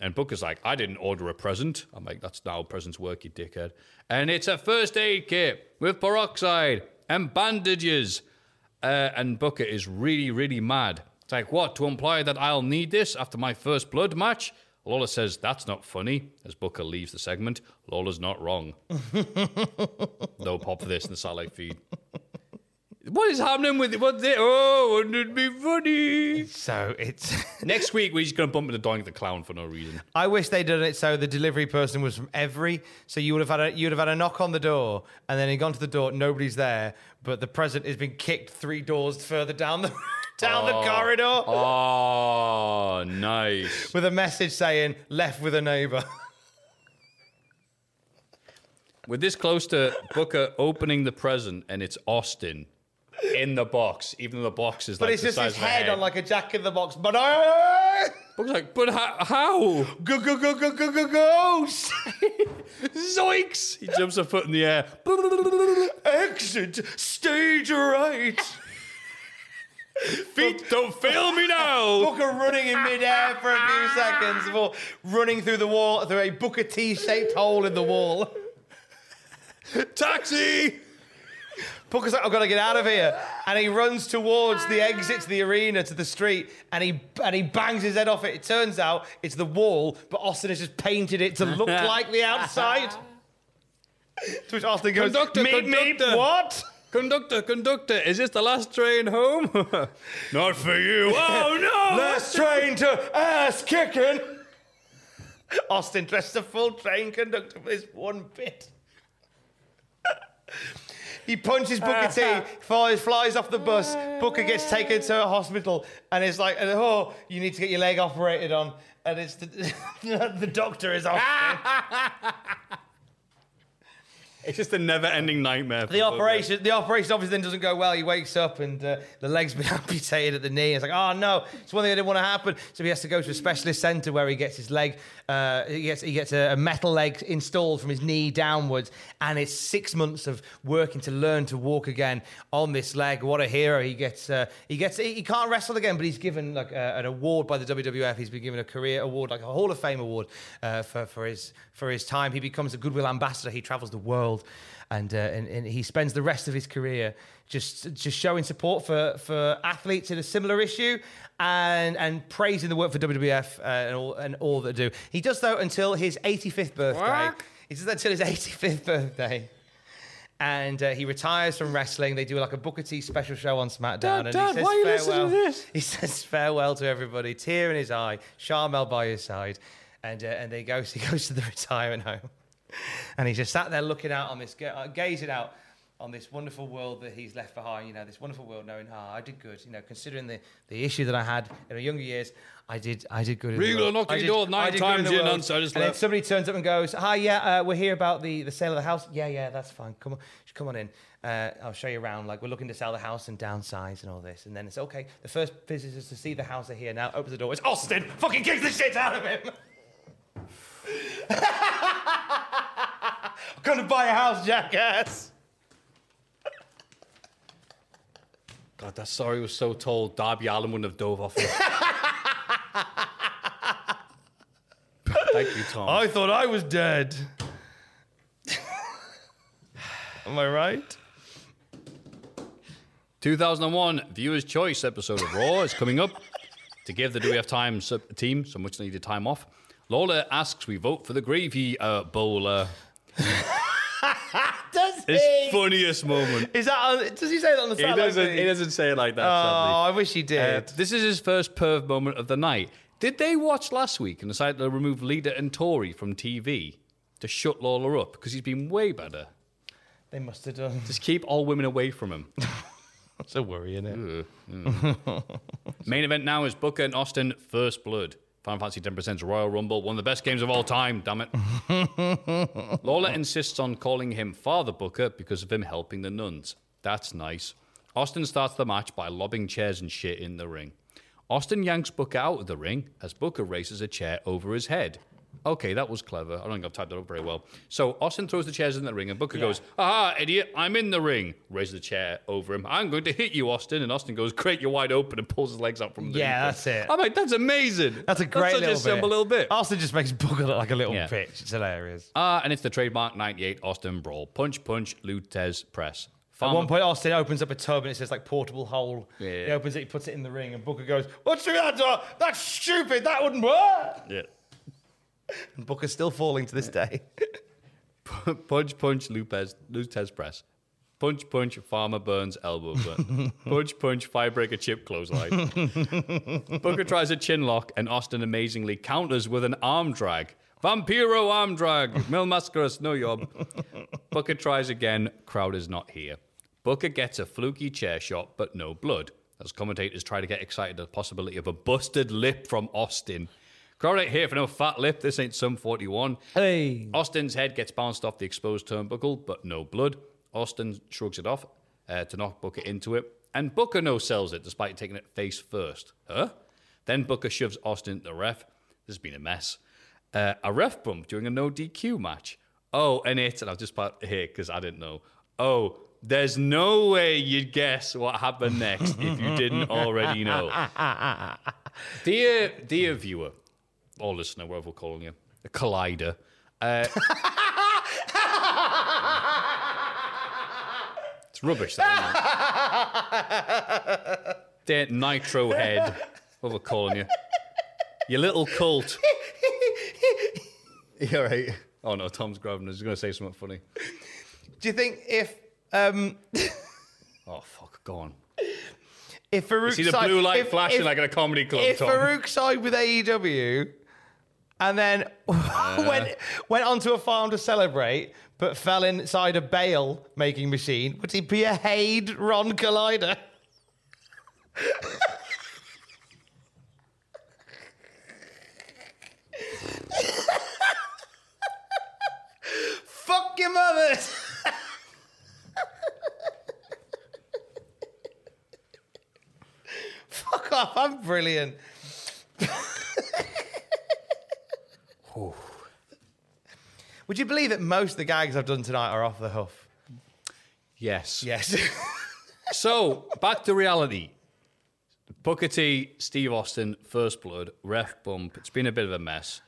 And Booker's like, I didn't order a present. I'm like, that's not how presents work, you dickhead. And it's a first aid kit with peroxide and bandages. Uh, and Booker is really, really mad. It's like, what, to imply that I'll need this after my first blood match? Lawler says, that's not funny, as Booker leaves the segment. Lawler's not wrong. no pop for this in the satellite feed. What is happening with it? What's it? Oh, wouldn't it be funny? so it's Next week, we're just going to bump into Doink the Clown for no reason. I wish they'd done it so the delivery person was from every. So you would have had a you'd have had a knock on the door, and then he'd gone to the door, nobody's there, but the present has been kicked three doors further down the down the oh. corridor Oh, nice. with a message saying "left with a neighbor." We're this close to Booker opening the present, and it's Austin in the box, even though the box is But like it's the just size his of a head, head on like a Jack in the Box. But I Booker's like, but how? how? go go go go go go ghost. Zoinks! He jumps a foot in the air. Exit stage right. Feet don't fail me now. Booker running in midair for a few seconds before running through the wall through a Booker T-shaped hole in the wall. Taxi! Booker's like, I've got to get out of here. And he runs towards the exit to the arena, to the street, and he and he bangs his head off it. It turns out it's the wall, but Austin has just painted it to look like the outside. to which Austin goes, Conductor, meep, meep, conductor." what? Conductor, conductor, is this the last train home? Not for you. Oh no! Last train to ass kicking. Austin dressed a full train conductor for this one bit. He punches Booker T, uh-huh. flies, flies off the bus. Booker gets taken to a hospital, and it's like, oh, you need to get your leg operated on. And it's the, the doctor is off. It's just a never-ending nightmare. The operation, the operation obviously then doesn't go well. He wakes up and uh, the leg's been amputated at the knee. It's like, oh no, it's one thing I didn't want to happen. So he has to go to a specialist centre where he gets his leg, uh, he gets he gets a, a metal leg installed from his knee downwards, and it's six months of working to learn to walk again on this leg. What a hero! He gets uh, he gets he, he can't wrestle again, but he's given like uh, an award by the WWF. He's been given a career award, like a Hall of Fame award uh, for for his for his time. He becomes a goodwill ambassador. He travels the world and, uh, and and he spends the rest of his career just just showing support for for athletes in a similar issue and and praising the work for WWF uh, and all and all that do. He does though until his 85th birthday. What? He does that until his 85th birthday. And uh, he retires from wrestling. They do like a Booker T special show on SmackDown. Dad, and Dad, he says why are you listening farewell. to this? He says farewell to everybody, tear in his eye, Sharmell by his side, and uh, and they goes he goes to the retirement home, and he's just sat there looking out on this, uh, gazing out on this wonderful world that he's left behind. You know, this wonderful world, knowing, ah, I did good. You know, considering the, the issue that I had in my younger years, I did I did good. Regal world. knocked I at did- your door nine I did good times, you nonce, I just and then somebody turns up and goes, "Hi, yeah, uh, we're here about the, the sale of the house. Yeah, yeah, that's fine. Come on, come on in. Uh, I'll show you around. Like we're looking to sell the house and downsize and all this. And then it's okay. The first visitors to see the house are here now. Opens the door. It's Austin. Fucking kick the shit out of him. I'm gonna buy a house, jackass. God, that story was so told. Darby Allin wouldn't have dove off it. Thank you, Tom. I thought I was dead. Am I right? 2001 Viewers' Choice episode of Raw is coming up to give the Do We Have Time sub- team some much needed time off. Lawler asks we vote for the gravy uh, bowler. Does His he? funniest moment. Is that? On, does he say that on the He satellite doesn't, he doesn't say it like that. Oh. I wish he Uh, did. this is his first perv moment of the night. Did they watch last week and decide to remove Lita and Tori from TV to shut Lawler up? Because he's been way better. they must have done. Just keep all women away from him. That's a worry, isn't it? Main event now is Booker and Austin First Blood. Final Fantasy 10%'s Royal Rumble, one of the best games of all time, damn it. Lawler insists on calling him Father Booker because of him helping the nuns. That's nice. Austin starts the match by lobbing chairs and shit in the ring. Austin yanks Booker out of the ring as Booker races a chair over his head. Okay, that was clever. I don't think I've typed that up very well. So Austin throws the chairs in the ring, and Booker goes, Aha, idiot, I'm in the ring. Raises the chair over him. I'm going to hit you, Austin. And Austin goes, Great, you're wide open, and pulls his legs out from the Yeah, that's it. I'm like, That's amazing. That's a great such little a simple bit. little bit. Austin just makes Booker look like a little Yeah. bitch. It's hilarious. Ah, and it's the trademark 98 Austin Brawl. Punch, punch, Lou Thesz press. At one point, Austin opens up a tub and it says like portable hole. Yeah. He opens it, he puts it in the ring, and Booker goes, "What's through that door? That's stupid. That wouldn't work." Yeah. And Booker's still falling to this day. punch, punch, Lupez, Lou Thesz press. Punch, punch, Farmer Burns elbow button. punch, punch, Firebreaker chip clothesline. Booker tries a chin lock, and Austin amazingly counters with an arm drag. Vampiro arm drag. Mil Mascaras, no yob. Booker tries again. Crowd is not here. Booker gets a fluky chair shot, but no blood. As commentators try to get excited at the possibility of a busted lip from Austin. Crowd ain't here for no fat lip. This ain't some 41. hey, Austin's head gets bounced off the exposed turnbuckle, but no blood. Austin shrugs it off uh, to knock Booker into it, and Booker no sells it despite taking it face first. Huh? Then Booker shoves Austin into the ref. This has been a mess. Uh, a ref bump during a no DQ match. Oh, and it, and I've just put here because I didn't know. Oh, there's no way you'd guess what happened next if you didn't already know. dear, dear viewer, or listener, whatever we're calling you, a collider. Uh, it's rubbish, that, isn't it? Dear nitro head, what we're calling you. You little cult. You're right. Oh no, Tom's grabbing us. He's going to say something funny. do you think if um Oh, fuck, go on. if Faarooq See the blue light if- flashing if- like at a comedy club, if Tom. Faarooq side with AEW and then went went onto a farm to celebrate, but fell inside a bale making machine, would he be a Haid Ron Collider? Fuck your mothers! Fuck off, I'm brilliant. Would you believe that most of the gags I've done tonight are off the hoof? Yes. Yes. So, back to reality. Booker T, Steve Austin, First Blood, ref bump. It's been a bit of a mess.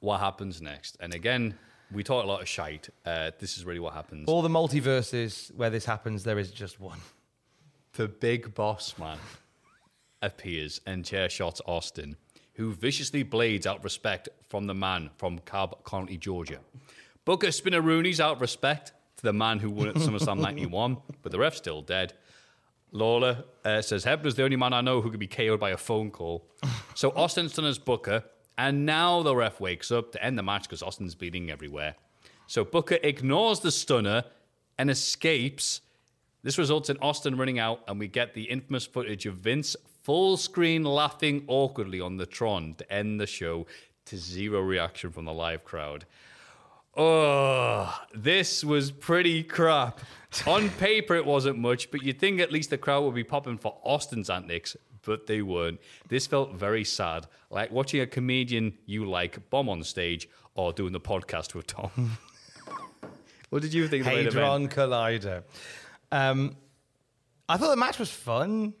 What happens next? And again, we talk a lot of shite. Uh, this is really what happens. All the multiverses where this happens, there is just one. the big boss man appears and chair shots Austin, who viciously blades out respect from the man from Cobb County, Georgia. Booker Spinneroonies out respect to the man who won at SummerSlam 91, but the ref's still dead. Lawler uh, says Hebner's the only man I know who could be KO'd by a phone call. So Austin's done as Booker, and now the ref wakes up to end the match because Austin's bleeding everywhere. So Booker ignores the stunner and escapes. This results in Austin running out, and we get the infamous footage of Vince full screen laughing awkwardly on the Tron to end the show to zero reaction from the live crowd. Oh, this was pretty crap. On paper, it wasn't much, but you'd think at least the crowd would be popping for Austin's antics, but they weren't. This felt very sad, like watching a comedian you like bomb on stage or doing the podcast with Tom. what did you think? of the main event? Hadron Collider. Um, I thought the match was fun,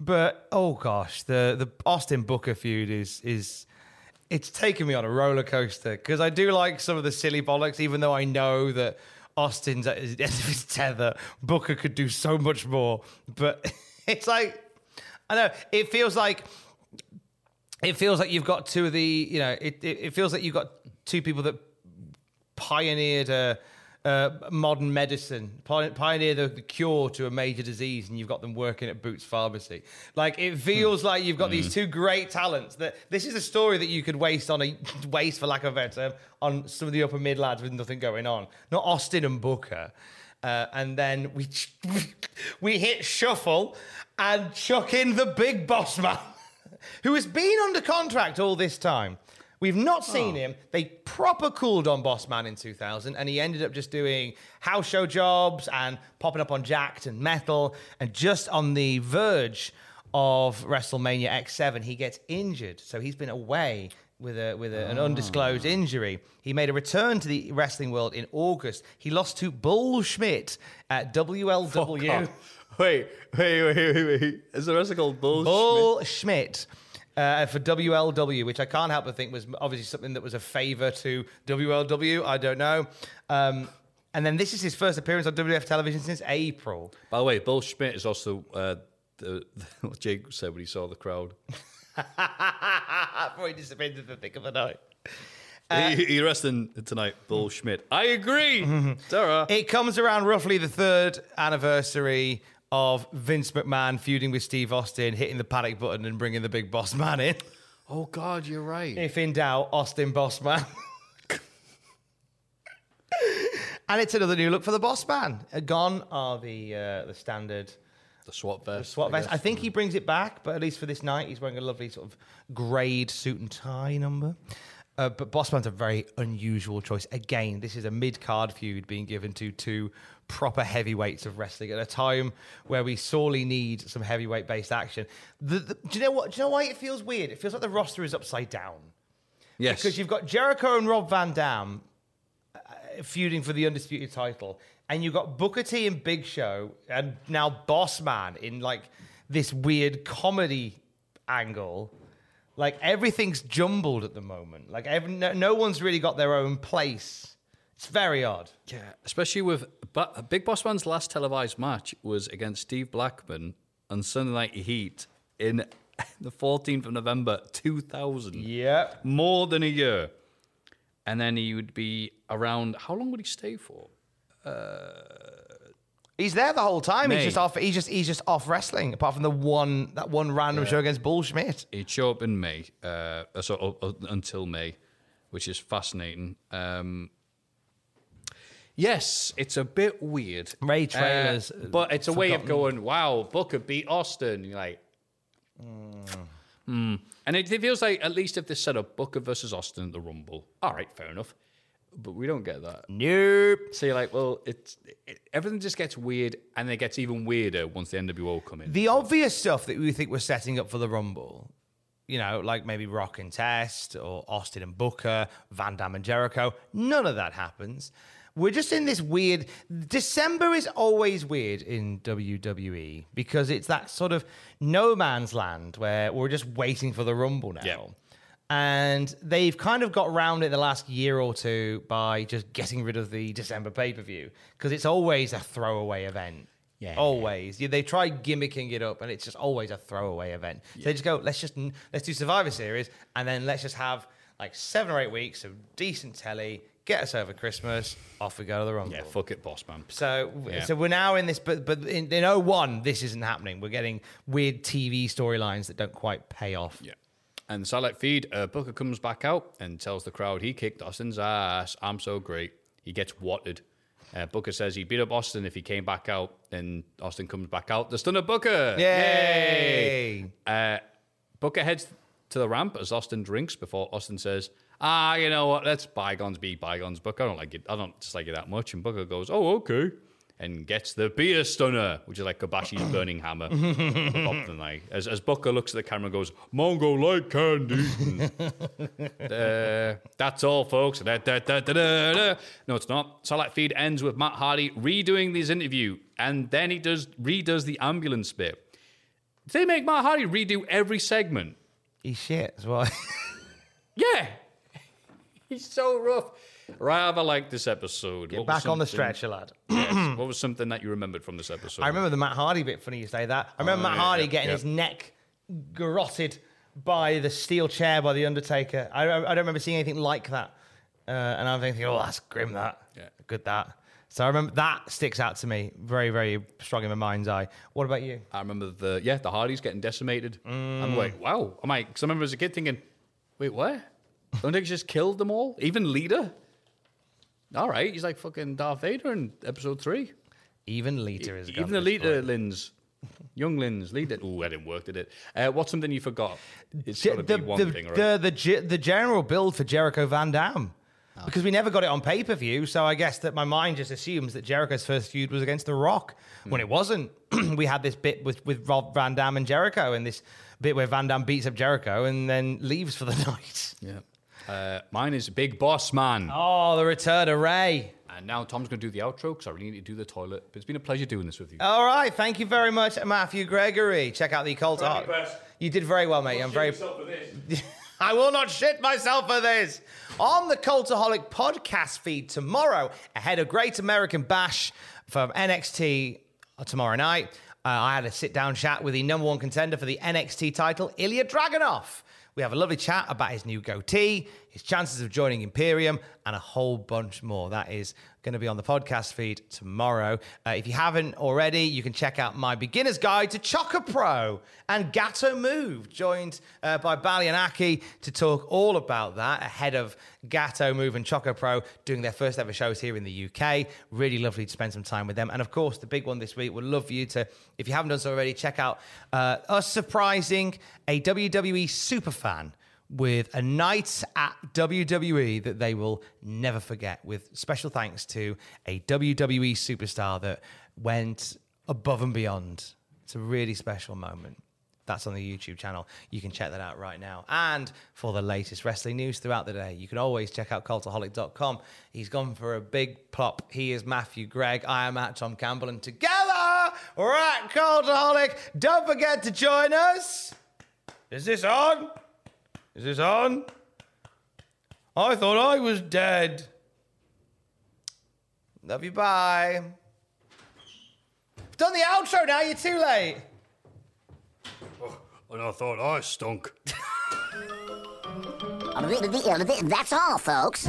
but oh gosh, the the Austin Booker feud is is it's taken me on a roller coaster because I do like some of the silly bollocks, even though I know that Austin's at his, at his tether. Booker could do so much more, but it's like I know it feels like it feels like you've got two of the you know it, it, it feels like you've got two people that pioneered uh, uh, modern medicine, pioneer the, the cure to a major disease, and you've got them working at Boots Pharmacy. Like it feels like you've got these two great talents. That this is a story that you could waste on a waste, for lack of a better term, on some of the upper mid lads with nothing going on. Not Austin and Booker. Uh, and then we we hit shuffle and chuck in the big boss man, who has been under contract all this time. We've not oh. seen him. They proper cooled on Boss Man in 2000, and he ended up just doing house show jobs and popping up on Jakked and Metal. And just on the verge of WrestleMania X7, he gets injured. So he's been away with a with a, an ah. undisclosed injury. He made a return to the wrestling world in August. He lost to Bull Schmidt at WLW. Wait, wait, wait, wait, wait. Is the wrestler called Bull? Bull Schmidt. Uh, for WLW, which I can't help but think was obviously something that was a favor to WLW. I don't know. Um, and then this is his first appearance on WF television since April. By the way, Bull Schmidt is also uh, the, what Jake said when he saw the crowd. Before he disappeared into the thick of the night. he, he wrestling tonight, Bull Schmidt. I agree, Sarah. It comes around roughly the third anniversary of Vince McMahon feuding with Steve Austin, hitting the panic button and bringing the big boss man in. oh God, you're right. If in doubt, Austin Boss Man. and it's another new look for the Boss Man. Uh, Gone are the uh, the standard the SWAT vest. SWAT vest. guess. I think he brings it back, but at least for this night, he's wearing a lovely sort of greyed suit and tie number. Uh, but Bossman's a very unusual choice. Again, this is a mid card feud being given to two proper heavyweights of wrestling at a time where we sorely need some heavyweight based action. The, the, do you know what? Do you know why it feels weird? It feels like the roster is upside down Yes. because you've got Jericho and Rob Van Dam uh, feuding for the undisputed title, and you've got Booker T and Big Show, and now Bossman in like this weird comedy angle. Like everything's jumbled at the moment. Like every, no, no one's really got their own place. It's very odd. Yeah, especially with but uh, Big Boss Man's last televised match was against Steve Blackman on Sunday Night Heat in the 14th of November 2000. Yeah. More than a year. And then he would be around. How long would he stay for? Uh, He's there the whole time. May. He's just off. He's just he's just off wrestling. Apart from the one that one random show against Bull Schmidt. He'd show up in May, uh, so uh, uh, until May, which is fascinating. Um, yes, it's a bit weird. Ray Traylor's, Uh, but it's a way of going. Wow, Booker beat Austin. You're like, hmm. And it, it feels like at least if they set up Booker versus Austin at the Rumble, all right, fair enough. But we don't get that. Nope. So you're like, well, it's it, everything just gets weird, and it gets even weirder once the NWO come in. The obvious stuff that we think we're setting up for the Rumble, you know, like maybe Rock and Test or Austin and Booker, Van Dam and Jericho, none of that happens. We're just in this weird. December is always weird in WWE because it's that sort of no man's land where we're just waiting for the Rumble now. Yeah. And they've kind of got around it the last year or two by just getting rid of the December pay per view because it's always a throwaway event. Yeah. Always. Yeah, They try gimmicking it up and it's just always a throwaway event. So they just go, let's just let's do Survivor Series and then let's just have like seven or eight weeks of decent telly, get us over Christmas, off we go to the Rumble. yeah, fuck it, boss man. So, Yeah. so we're now in this, but but in, in 01, this isn't happening. We're getting weird TV storylines that don't quite pay off. Yeah. And satellite feed, uh, Booker comes back out and tells the crowd he kicked Austin's ass. I'm so great. He gets wadded. Uh, Booker says he beat up Austin if he came back out, and Austin comes back out. The stunner Booker. Yay! Uh, Booker heads to the ramp as Austin drinks before Austin says, "Ah, you know what? Let's bygones be bygones." Booker, I don't like it. I don't dislike it that much. And Booker goes, "Oh, okay," and gets the beer stunner, which is like Kobashi's burning hammer. for Bob the Night. As, as Booker looks at the camera, and goes, "Mongo like candy." Uh, that's all, folks. Da, da, da. No, it's not. Satellite feed ends with Matt Hardy redoing this interview, and then he does redoes the ambulance bit. They make Matt Hardy redo every segment. He's shit as well. Yeah. He's so rough. Rather like this episode. Get back on the stretcher, lad. Yes. What was something that you remembered from this episode? I remember the Matt Hardy bit. Funny you say that. I remember Oh, Matt yeah, Hardy yeah, getting yeah. his neck garroted by the steel chair by the Undertaker. I, I don't remember seeing anything like that. Uh, and I'm thinking, oh, that's grim. That Yeah. good. That. So I remember that sticks out to me very, very strong in my mind's eye. What about you? I remember the yeah the Hardys getting decimated. Mm. I'm like, wow. I'm like, because I remember as a kid thinking, wait, what? Undertaker just killed them all, even Lita. All right, he's like fucking Darth Vader in episode three. Even Lita is Even the Lita Lins, young Lins, Lita. Ooh, I didn't work, did it? Uh, what's something you forgot? It's got to the, be one the, thing, right? the, the, ge- the general build for Jericho Van Dam. Oh. Because we never got it on pay per view, so I guess that my mind just assumes that Jericho's first feud was against The Rock Hmm. when it wasn't. we had this bit with, with Rob Van Dam and Jericho, and this bit where Van Dam beats up Jericho and then leaves for the night. yeah. Uh, mine is Big Boss Man. Oh, the return of Ray. And now Tom's going to do the outro because I really need to do the toilet. But it's been a pleasure doing this with you. All right, thank you very much, Matthew Gregory. Check out the cult art. You did very well, mate. I'm very. I will not shit myself for this. On the Cultaholic podcast feed tomorrow, ahead of Great American Bash from NXT tomorrow night, uh, I had a sit down chat with the number one contender for the NXT title, Ilya Dragunov. We have a lovely chat about his new goatee, his chances of joining Imperium, and a whole bunch more. That is going to be on the podcast feed tomorrow. Uh, if you haven't already, you can check out my beginner's guide to Choco Pro and Gatoh Move, joined uh, by Baliyan Akki to talk all about that ahead of Gatoh Move and Choco Pro doing their first ever shows here in the UK. Really lovely to spend some time with them. And of course, the big one this week, would love for you to, if you haven't done so already, check out uh, us surprising a WWE superfan with a night at WWE that they will never forget, with special thanks to a WWE superstar that went above and beyond. It's a really special moment. That's on the YouTube channel. You can check that out right now. And for the latest wrestling news throughout the day, you can always check out cultaholic.com. He's gone for a big plop. He is Maffew Gregg. I am at Tom Campbell. And together, we're at Cultaholic. Don't forget to join us. Is this on? Is this on? I thought I was dead. Love you. Bye. I've done the outro now. You're too late. Oh, and I thought I stunk. That's all, folks.